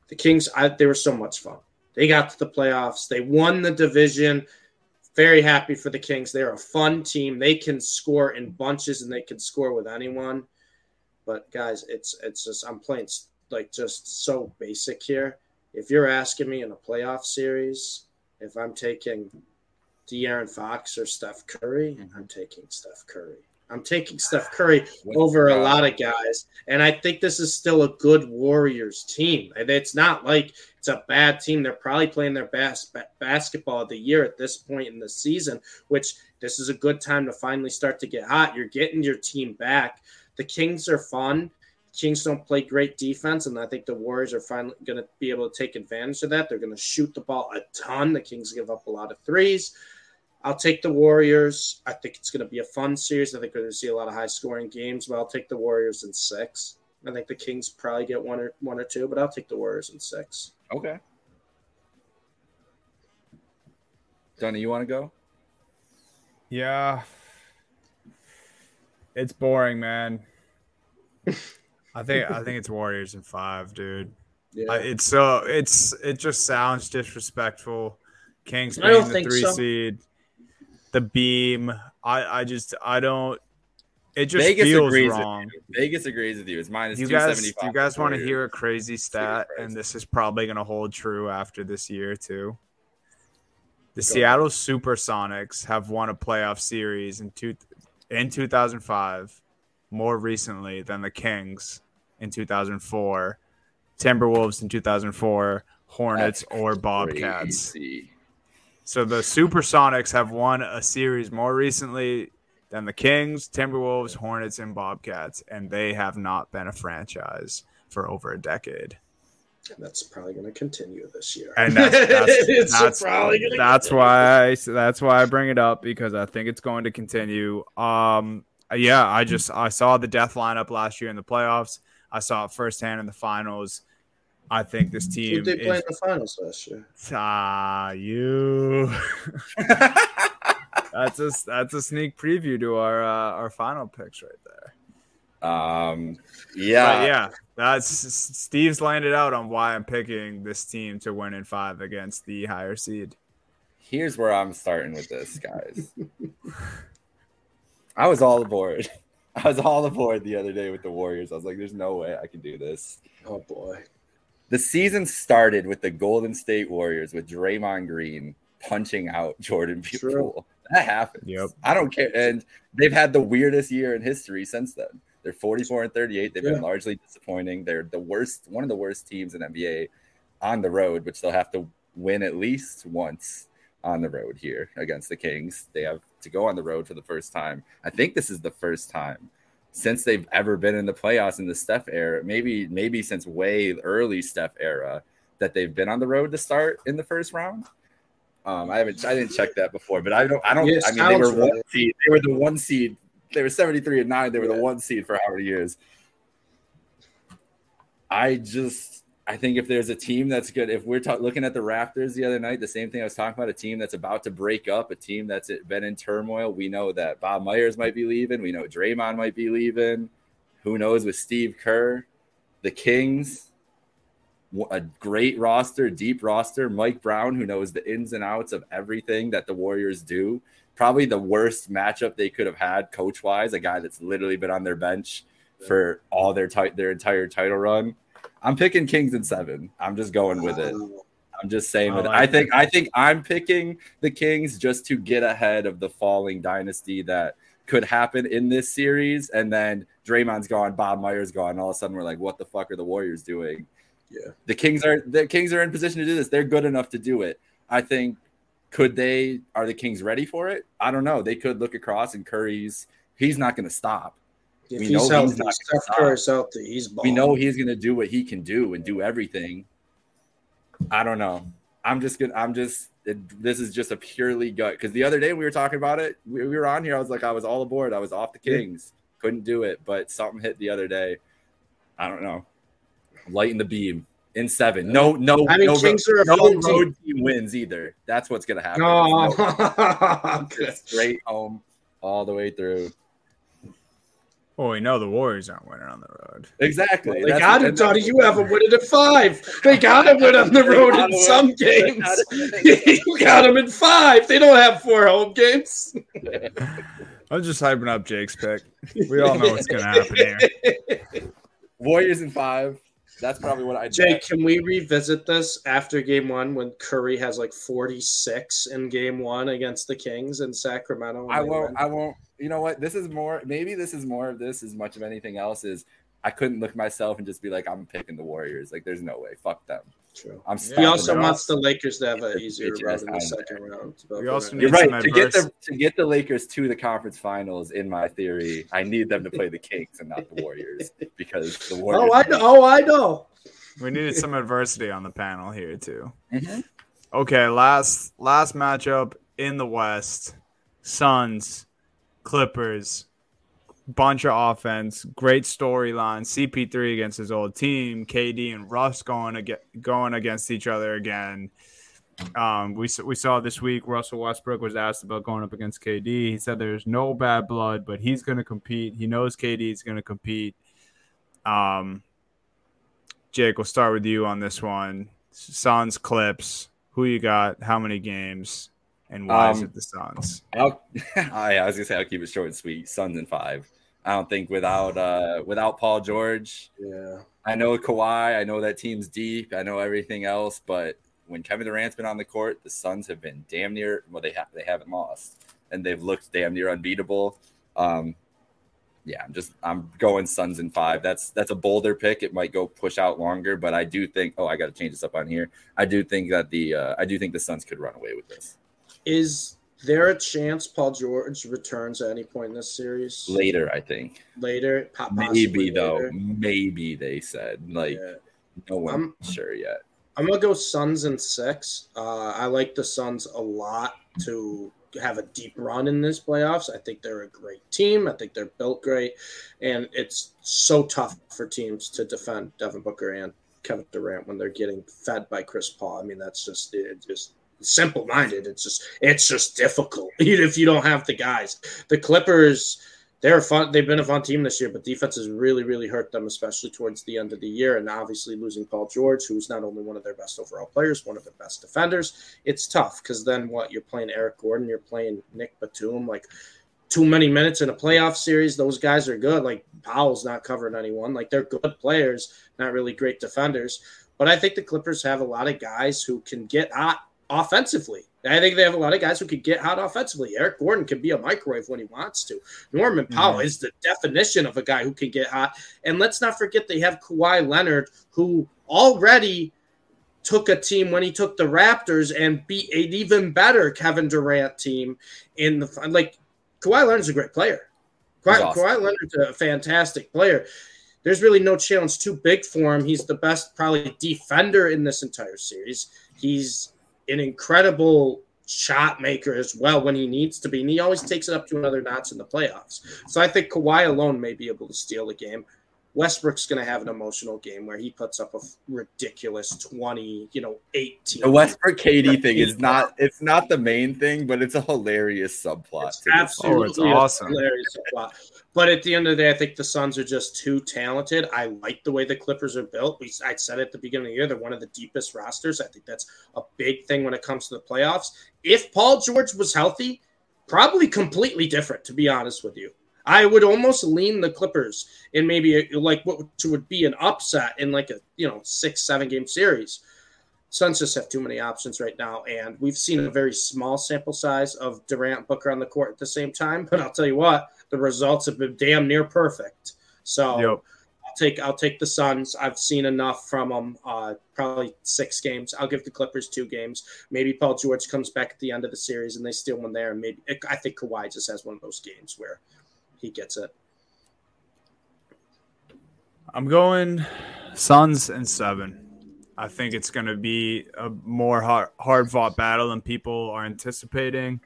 The Kings, I, they were so much fun. They got to the playoffs. They won the division. Very happy for the Kings. They're a fun team. They can score in bunches and they can score with anyone. But guys, it's it's just I'm playing like just so basic here. If you're asking me in a playoff series, if I'm taking De'Aaron Fox or Steph Curry, mm-hmm. I'm taking Steph Curry. I'm taking Steph Curry [SIGHS] over a lot of guys. And I think this is still a good Warriors team. It's not like it's a bad team. They're probably playing their best ba- basketball of the year at this point in the season, which this is a good time to finally start to get hot. You're getting your team back. The Kings are fun. Kings don't play great defense, and I think the Warriors are finally going to be able to take advantage of that. They're going to shoot the ball a ton. The Kings give up a lot of threes. I'll take the Warriors. I think it's going to be a fun series. I think we're going to see a lot of high scoring games, but I'll take the Warriors in six. I think the Kings probably get one or one or two, but I'll take the Warriors in six. Okay. Donnie, you want to go? Yeah. It's boring, man. [LAUGHS] I think I think it's Warriors in five, dude. [LAUGHS] Yeah, I, it's so it's it just sounds disrespectful. Kings being the three so. seed, the beam. I I just I don't. It just Vegas feels agrees with wrong. Vegas agrees with you. It's minus You guys, seventy five. you guys want to hear a crazy stat? And this is probably going to hold true after this year too. The Go Seattle SuperSonics have won a playoff series in two in 2005, more recently than the Kings in 2004, Timberwolves in 2004, Hornets or Bobcats. So the Supersonics have won a series more recently than the Kings, Timberwolves, Hornets, and Bobcats, and they have not been a franchise for over a decade. And that's probably going to continue this year. And that's that's [LAUGHS] It's that's, probably gonna that's why I, that's why I bring it up because I think it's going to continue. Um, yeah, I just I saw the death lineup last year in the playoffs. I saw it firsthand in the finals. I think this Who team they play in the finals last year? ah you. [LAUGHS] that's a that's a sneak preview to our uh, our final picks right there. um, But yeah, yeah, that's Steve's landed out on why I'm picking this team to win in five against the higher seed. Here's where I'm starting with this, guys. [LAUGHS] I was all aboard. [LAUGHS] I was all aboard the other day with the Warriors. I was like, "There's no way I can do this." Oh boy. The season started with the Golden State Warriors with Draymond Green punching out Jordan True. Poole. That happened. Yep. I don't care. And they've had the weirdest year in history since then. They're 44 and 38. They've Yeah. been largely disappointing. They're the worst, one of the worst teams in NBA on the road, which they'll have to win at least once on the road here against the Kings. They have to go on the road for the first time. I think this is the first time since they've ever been in the playoffs in the Steph era, maybe maybe since way early Steph era that they've been on the road to start in the first round. Um, I haven't I didn't check that before, but I don't I don't Yeah, I mean they were one seed. They were the one seed. They were 73 and 9. They were the one seed for how many years? I just I think if there's a team that's good, if we're ta- looking at the Raptors the other night, the same thing I was talking about, a team that's about to break up, a team that's been in turmoil. We know that Bob Myers might be leaving. We know Draymond might be leaving. Who knows with Steve Kerr, the Kings, a great roster, deep roster. Mike Brown, who knows the ins and outs of everything that the Warriors do. Probably the worst matchup they could have had coach wise. A guy that's literally been on their bench for all their ti- their entire title run. I'm picking Kings in seven. I'm just going with it. Oh. I'm just saying I with it. like I think I think I'm picking the Kings just to get ahead of the falling dynasty that could happen in this series. And then Draymond's gone, Bob Myers gone. All of a sudden we're like, what the fuck are the Warriors doing? Yeah. The Kings are the Kings are in position to do this. They're good enough to do it. I think could they are the Kings ready for it? I don't know. They could look across and Curry's he's not gonna stop. If We he's know he's healthy, not Steph. Curry's healthy. He's We know he's gonna do what he can do and do everything. I don't know. I'm just gonna. I'm just. It, this is just a purely gut because the other day we were talking about it. We, we were on here. I was like, I was all aboard. I was off the. Kings. Couldn't do it, but something hit the other day. I don't know. Lighten the beam in seven. No, no, I mean, no, Kings a no road team wins either. That's what's gonna happen. Oh, no, No, [LAUGHS] straight home all the way through. Well, we know the Warriors aren't winning on the road. Exactly. They That's- got it, and Donnie. You have them winning at five. They got to win on the road in some They games. [LAUGHS] you got them in five. They don't have four home games. [LAUGHS] I'm just hyping up Jake's pick. We all know what's going to happen here. [LAUGHS] Warriors in five. That's probably what I Jake, can we revisit this after game one when Curry has like 46 in game one against the Kings in Sacramento? I won't. win? I won't. You know what? This is more. Maybe this is more of this as much of anything else. Is I couldn't look myself and just be like, I'm picking the Warriors. Like, there's no way. Fuck them. True. I'm. He also them. wants the Lakers to have an easier bitch run in the second round. It's We also winning. You're right. some To get the to get the Lakers to the conference finals, in my theory, I need them to play the Kings and not the Warriors because the [LAUGHS] Warriors. Oh, I know. Oh, I know. We needed some adversity on the panel here, too. Mhm. Okay, last last matchup in the West. Suns, Clippers, bunch of offense, great storyline. CP3 against his old team, KD and Russ going ag- going against each other again. Um, we we saw this week Russell Westbrook was asked about going up against KD. He said there's no bad blood, but he's going to compete. He knows KD is going to compete. Um, Jake, we'll start with you on this one. Suns, Clips. Who you got? How many games? And why is Um, it the Suns? I'll, [LAUGHS] I, I was gonna say I'll keep it short and sweet. Suns in five. I don't think without uh without Paul George, Yeah. I know Kawhi, I know that team's deep, I know everything else, but when Kevin Durant's been on the court, the Suns have been damn near well, they have they haven't lost, and they've looked damn near unbeatable. Um, yeah, I'm just I'm going Suns in five. That's that's a bolder pick. It might go push out longer, but I do think. Oh, I got to change this up on here. I do think that the uh, I do think the Suns could run away with this Is there a chance Paul George returns at any point in this series? later. I think Later? Possibly maybe though, later? maybe they said like Yeah. no one's I'm- sure yet. I'm gonna go Suns and six. Uh, I like the Suns a lot to have a deep run in this playoffs. I think they're a great team. I think they're built great, and it's so tough for teams to defend Devin Booker and Kevin Durant when they're getting fed by Chris Paul. I mean, that's just it. Just simple minded. It's just it's just difficult [LAUGHS] if you don't have the guys. The Clippers. They're fun. They've been a fun team this year, but defense has really, really hurt them, especially towards the end of the year. And obviously, losing Paul George, who's not only one of their best overall players, one of their best defenders, it's tough because then what? You're playing Eric Gordon, you're playing Nick Batum, like too many minutes in a playoff series. Those guys are good. Like Powell's not covering anyone. Like they're good players, not really great defenders. But I think the Clippers have a lot of guys who can get hot offensively. I think they have a lot of guys who could get hot offensively. Eric Gordon can be a microwave when he wants to. Norman Powell mm-hmm. is the definition of a guy who can get hot. And let's not forget they have Kawhi Leonard, who already took a team when he took the Raptors and beat an even better Kevin Durant team in the like Kawhi Leonard's a great player. Kawhi, awesome. Kawhi Leonard's a fantastic player. There's really no challenge too big for him. He's the best probably defender in this entire series. He's an incredible shot maker as well when he needs to be, and he always takes it up to another notch in the playoffs. So I think Kawhi alone may be able to steal the game. Westbrook's going to have an emotional game where he puts up a ridiculous 20, you know, 18. The Westbrook KD thing is not it's not the main thing, but it's a hilarious subplot. It's absolutely oh, it's awesome. hilarious subplot. But at the end of the day, I think the Suns are just too talented. I like the way the Clippers are built. We, I said at the beginning of the year, they're one of the deepest rosters. I think that's a big thing when it comes to the playoffs. If Paul George was healthy, probably completely different, to be honest with you. I would almost lean the Clippers in maybe a, like what would be an upset in like a you know six seven game series. Suns just have too many options right now, and we've seen a very small sample size of Durant Booker on the court at the same time. But I'll tell you what, the results have been damn near perfect. So yep. I'll take I'll take the Suns. I've seen enough from them. Uh, probably six games. I'll give the Clippers two games. Maybe Paul George comes back at the end of the series and they steal one there. And maybe I think Kawhi just has one of those games where he gets it. I'm going Suns and seven. I think it's going to be a more hard, fought battle than people are anticipating.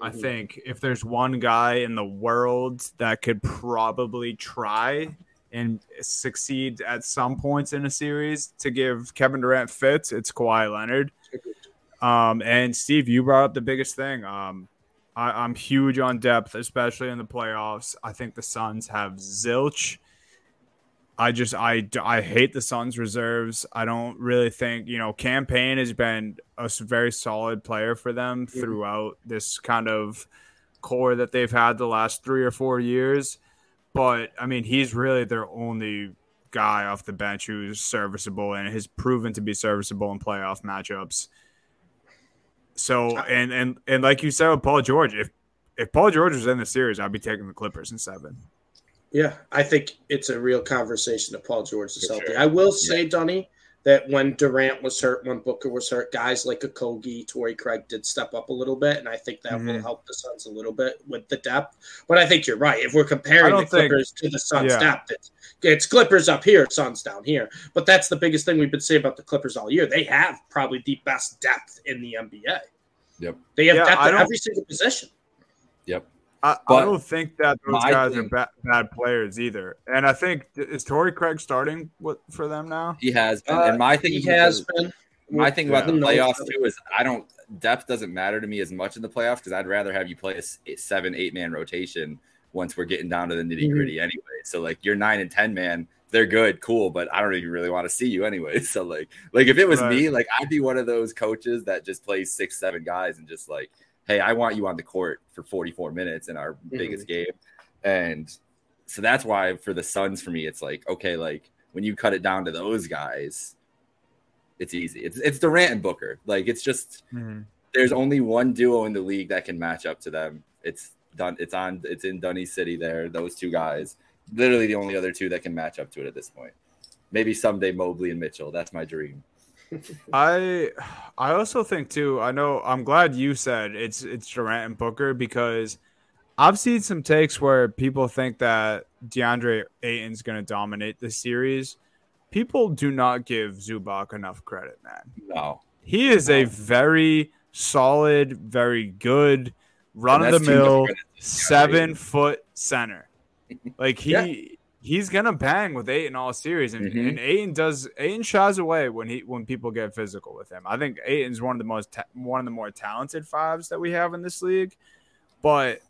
I mm-hmm. think if there's one guy in the world that could probably try and succeed at some points in a series to give Kevin Durant fits, it's Kawhi Leonard. Um, and Steve, you brought up the biggest thing. Um, I, am huge on depth, especially in the playoffs. I think the Suns have zilch. I just I I hate the Suns reserves. I don't really think you know Cam Payne has been a very solid player for them mm-hmm. throughout this kind of core that they've had the last three or four years. But I mean, he's really their only guy off the bench who's serviceable and has proven to be serviceable in playoff matchups. So and and and like you said with Paul George, if if Paul George was in the series, I'd be taking the Clippers in seven. Yeah, I think it's a real conversation if Paul George is healthy. Sure. I will say, yeah. Dunny, that when Durant was hurt, when Booker was hurt, guys like Okogie, Torrey Craig did step up a little bit, and I think that mm-hmm. will help the Suns a little bit with the depth. But I think you're right. If we're comparing the Clippers to the Suns' yeah. depth, it's, it's Clippers up here, Suns down here. But that's the biggest thing we've been saying about the Clippers all year. They have probably the best depth in the NBA. Yep. They have yeah, depth at every single position. Yep. I, I, don't think that those guys thing, are bad, bad, players either. And I think is Torrey Craig starting with, for them now? He has been. Uh, and my thing he has been. My thing about the playoffs too is I don't depth doesn't matter to me as much in the playoffs because I'd rather have you play a seven eight man rotation once we're getting down to the nitty gritty mm-hmm. anyway. So like your nine and ten man, they're good, cool, but I don't even really want to see you anyway. [LAUGHS] So like like if it was right. me, like I'd be one of those coaches that just plays six seven guys and just like hey, I want you on the court for 44 minutes in our mm-hmm. biggest game. And so that's why for the Suns, for me, it's like, okay, like when you cut it down to those guys, it's easy. It's it's Durant and Booker. Like it's just mm-hmm. there's only one duo in the league that can match up to them. It's done. It's on. It's in Dunny City. There, those two guys. Literally the only other two that can match up to it at this point. Maybe someday Mobley and Mitchell. That's my dream. [LAUGHS] I I also think too. I know I'm glad you said it's it's Durant and Booker because I've seen some takes where people think that DeAndre Ayton's going to dominate the series. People do not give Zubac enough credit, man. No, he is no. a very solid, very good run of the mill seven foot center. [LAUGHS] Like he. Yeah he's gonna bang with Ayton all series, and, mm-hmm. and Ayton does Ayton shies away when he when people get physical with him. I think Ayton's one of the most ta- one of the more talented fives that we have in this league, but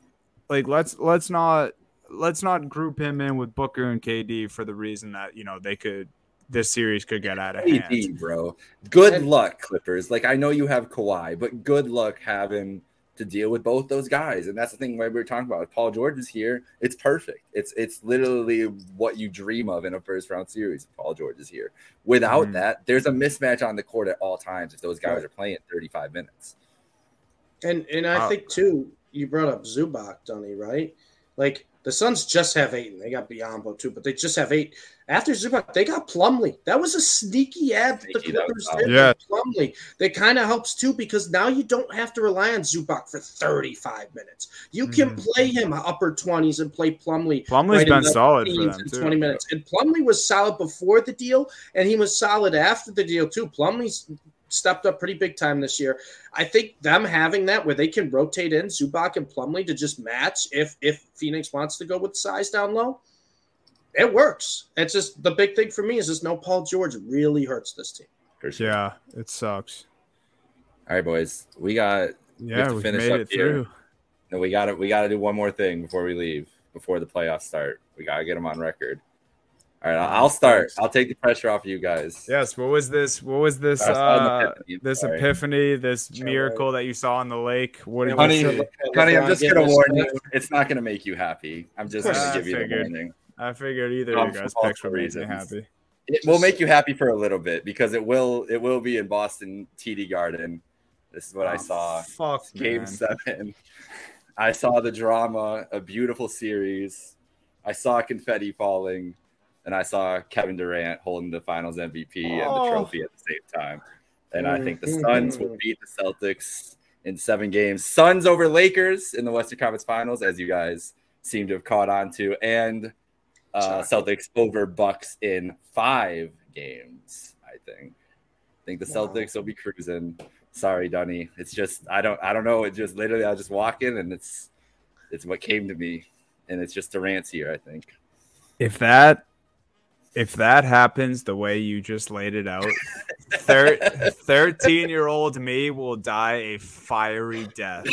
like let's let's not let's not group him in with Booker and KD for the reason that you know they could this series could get out of KD, hand, bro. Good luck, Clippers. Like I know you have Kawhi, but good luck having to deal with both those guys. And that's the thing we were talking about. If Paul George is here, it's perfect. It's it's literally what you dream of in a first round series. If Paul George is here. Without mm. that, there's a mismatch on the court at all times if those guys right. are playing 35 minutes. And and I think too, you brought up Zubac, Dunny, right? Like the Suns just have eight, and they got Biyombo too, but they just have eight. After Zubac, they got Plumlee. That was a sneaky ad the Clippers did. Yeah, Plumlee. That kind of helps too because now you don't have to rely on Zubac for 35 minutes. You can mm. play him upper 20s and play Plumlee. Plumlee's right been solid for them too. 20 minutes, and Plumlee was solid before the deal, and he was solid after the deal too. Plumlee's stepped up pretty big time this year. I think them having that where they can rotate in Zubac and Plumlee to just match if if Phoenix wants to go with size down low, it works. It's just the big thing for me is just no Paul George really hurts this team. Yeah, it sucks. All right, boys, we got yeah, we finish up here. Through. No, we got to we got to do one more thing before we leave. Before the playoffs start, we got to get them on record. All right, I'll start. I'll take the pressure off of you guys. Yes. What was this? What was this? Uh, epiphany, this sorry. epiphany, this miracle that you saw in the lake. What did honey, honey, I'm just gonna warn you. It's not gonna make you happy. I'm just gonna [LAUGHS] give you the warning. I figured either of you guys picks would make me happy. It will make you happy for a little bit because it will. It will be in Boston TD Garden. This is what oh, I saw. Fuck, Game man. seven. I saw the drama, a beautiful series. I saw confetti falling and I saw Kevin Durant holding the Finals MVP and the oh. trophy at the same time. And I think the mm-hmm. Suns will beat the Celtics in seven games. Suns over Lakers in the Western Conference Finals, as you guys seem to have caught on to, and uh, Celtics over Bucks in five games. I think. I think the wow. Celtics will be cruising. Sorry, Dunny. It's just I don't I don't know. It just literally I just walk in and it's it's what came to me, and it's just Durant's here. I think. If that if that happens the way you just laid it out, [LAUGHS] 13 year old me will die a fiery death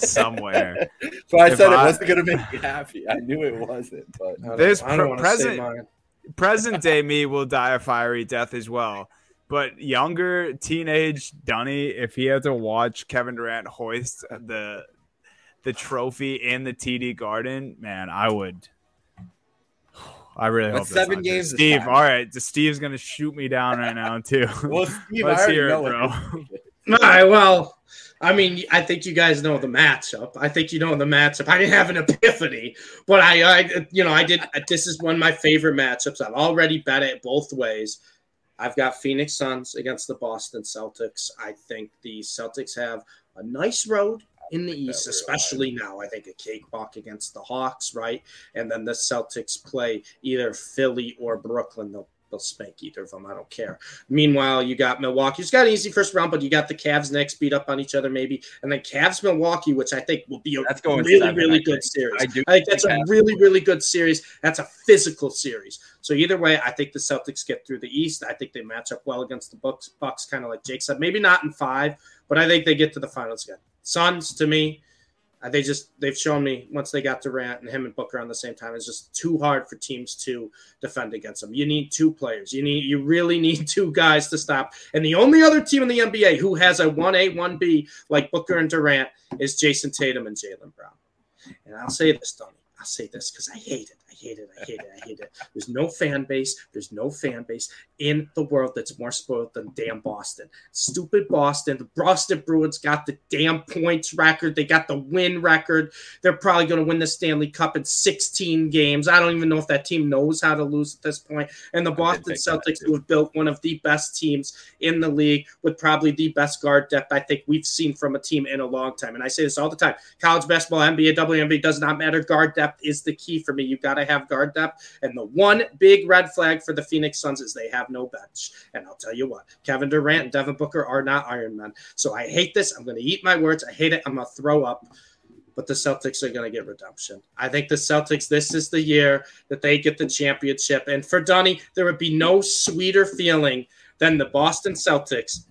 somewhere. [LAUGHS] So I if said I, it wasn't going to make me happy. I knew it wasn't, but this pre- present, present day me will die a fiery death as well. But younger teenage Dunny, if he had to watch Kevin Durant hoist the the trophy in the TD Garden, man, I would I really but hope seven games. Steve, all right, Steve's gonna shoot me down right now too. well, Steve, [LAUGHS] let's hear it, bro. [LAUGHS] all right, well, I mean, I think you guys know the matchup. I think you know the matchup. I didn't have an epiphany, but I, I, you know, I did. This is one of my favorite matchups. I've already bet it both ways. I've got Phoenix Suns against the Boston Celtics. I think the Celtics have a nice road in the East, especially now. I think a cakewalk against the Hawks, right? And then the Celtics play either Philly or Brooklyn. They'll they'll spank either of them. I don't care. Meanwhile, you got Milwaukee. It's got an easy first round, but you got the Cavs next beat up on each other, maybe, and then Cavs Milwaukee, which I think will be a that's going really seven, really good series. I, do I think that's a really really good series. That's a physical series. So either way, I think the Celtics get through the East. I think they match up well against the Bucks. Bucks, kind of like Jake said, maybe not in five, but I think they get to the finals again. Suns to me, Uh, they just they've shown me once they got Durant and him and Booker on the same time, it's just too hard for teams to defend against them. You need two players. You need you really [LAUGHS] need two guys to stop. And the only other team in the NBA who has a one A one B like Booker and Durant is Jayson Tatum and Jaylen Brown. And I'll say this, Tony. I'll say this because I hate it hate it. I hate it. I hate it. There's no fan base. There's no fan base in the world that's more spoiled than damn Boston. Stupid Boston. The Boston Bruins got the damn points record. They got the win record. They're probably going to win the Stanley Cup in 16 games. I don't even know if that team knows how to lose at this point. And the Boston Celtics, who have built one of the best teams in the league with probably the best guard depth I think we've seen from a team in a long time. And I say this all the time college basketball, NBA, WNBA does not matter. Guard depth is the key for me. You've got to have guard depth. And the one big red flag for the Phoenix Suns is they have no bench. And I'll tell you what, Kevin Durant and Devin Booker are not Iron Men. So I hate this. I'm going to eat my words. I hate it. I'm going to throw up. But the Celtics are going to get redemption. I think the Celtics, this is the year that they get the championship. And for Dunny, there would be no sweeter feeling than the Boston Celtics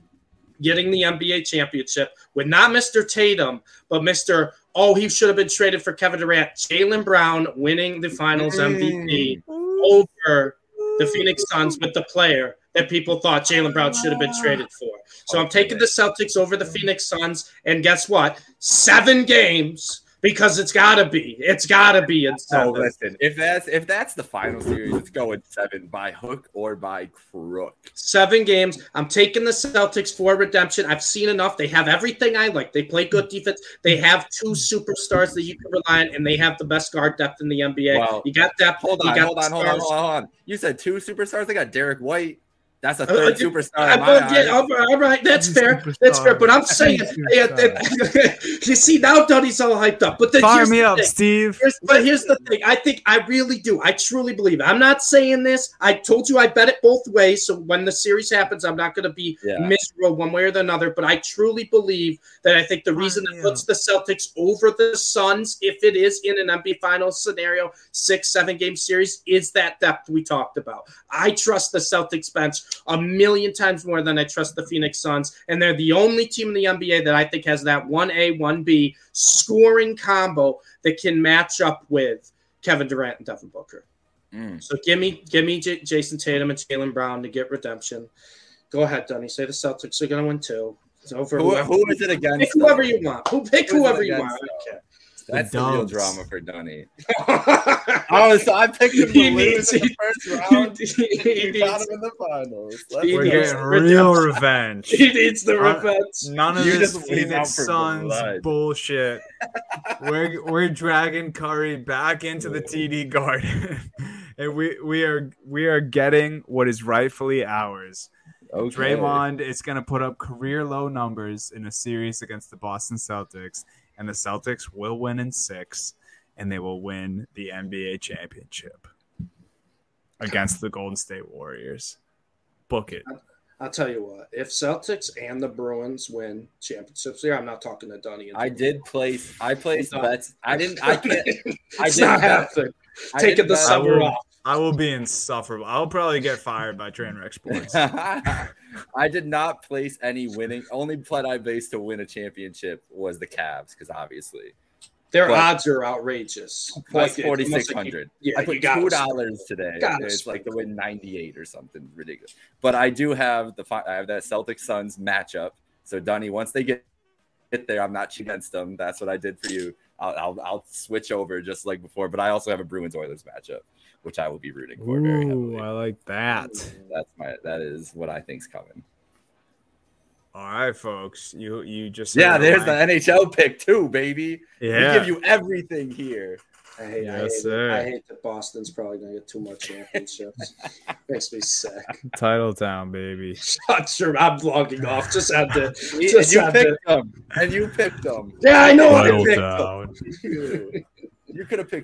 getting the NBA championship with not Mr. Tatum, but Mr oh, he should have been traded for Kevin Durant. Jaylen Brown winning the finals MVP mm. over the Phoenix Suns with the player that people thought Jaylen Brown should have been traded for. So I'm taking the Celtics over the Phoenix Suns. And guess what? Seven games because it's got to be. It's got to be in Oh, seven. listen, if that's if that's the final series, it's going seven by hook or by crook. Seven games. I'm taking the Celtics for redemption. I've seen enough. They have everything I like. They play good defense. They have two superstars that you can rely on, and they have the best guard depth in the NBA. You got depth. Hold you on, got hold on, hold on, hold on, hold on. You said two superstars. They got Derrick White. That's a Uh, third uh, superstar. I- but, yeah, all right, all right, that's He's fair. That's fair. But I'm saying, yeah, [LAUGHS] you see, now Dunny's all hyped up. But then Fire here's me the up, thing. Steve. Here's, but here's the thing. I think I really do. I truly believe. it. I'm not saying this. I told you I bet it both ways. So when the series happens, I'm not going to be Yeah. miserable one way or the other. But I truly believe that I think the reason that puts the Celtics over the Suns, if it is in an NBA Finals scenario, six, seven game series, is that depth we talked about. I trust the Celtics bench a million times more than I trust the Phoenix Suns. And they're the only team in the NBA that I think has that 1A, 1B scoring combo that can match up with Kevin Durant and Devin Booker. Mm. So give me give me J- Jayson Tatum and Jaylen Brown to get redemption. Go ahead, Dunny. Say the Celtics are going to win two. It's over. Who, who is it against? pick whoever you want. Who pick Who is it whoever you want. I don't That's The the, real drama for Dunny. care. [LAUGHS] Oh, so I picked him to He lose needs- in the first round. [LAUGHS] he, You got him in the finals. Let's He We're needs- getting real revenge. [LAUGHS] he needs the Uh, revenge. None of You this just leave out Phoenix Suns blood. bullshit. we're we're dragging Curry back into the TD Garden, and we we are we are getting what is rightfully ours. Okay. Draymond is going to put up career low numbers in a series against the Boston Celtics, and the Celtics will win in six, and they will win the NBA championship against the Golden State Warriors. Book it. I'll tell you what. If Celtics and the Bruins win championships here, I'm not talking to Dunny. I did place. I placed bets. I didn't. I [LAUGHS] can't. I it's did not bet- happening. I Taking didn't the bet- summer off. I will be insufferable. I'll probably get fired by Trainwreck Sports. [LAUGHS] I did not place any winning. Only bet I based to win a championship was the Cavs because obviously Their But- odds are outrageous. plus Like, it's forty almost six like. Yeah, I put got two dollars today. Gotta It's like to win ninety eight or something ridiculous. But I do have the I have that Celtics Suns matchup. So Dunny, once they get get there, I'm not against them. That's what I did for you. I'll, I'll I'll switch over just like before. But I also have a Bruins Oilers matchup, which I will be rooting for very heavily. I like that. That's my that is what I think's coming. All right, folks. You you just Yeah, heard there's the NHL pick too, baby. yeah. We give you everything here. I hate, I, Yes, hate sir. I hate that Boston's probably going to get two more championships. [LAUGHS] Makes me sick. [LAUGHS] Title town, baby. [LAUGHS] I'm sure I'm logging off. Just had to. And Just you had to. picked them, and you picked them. Yeah, I know I Title picked them. town. You could have picked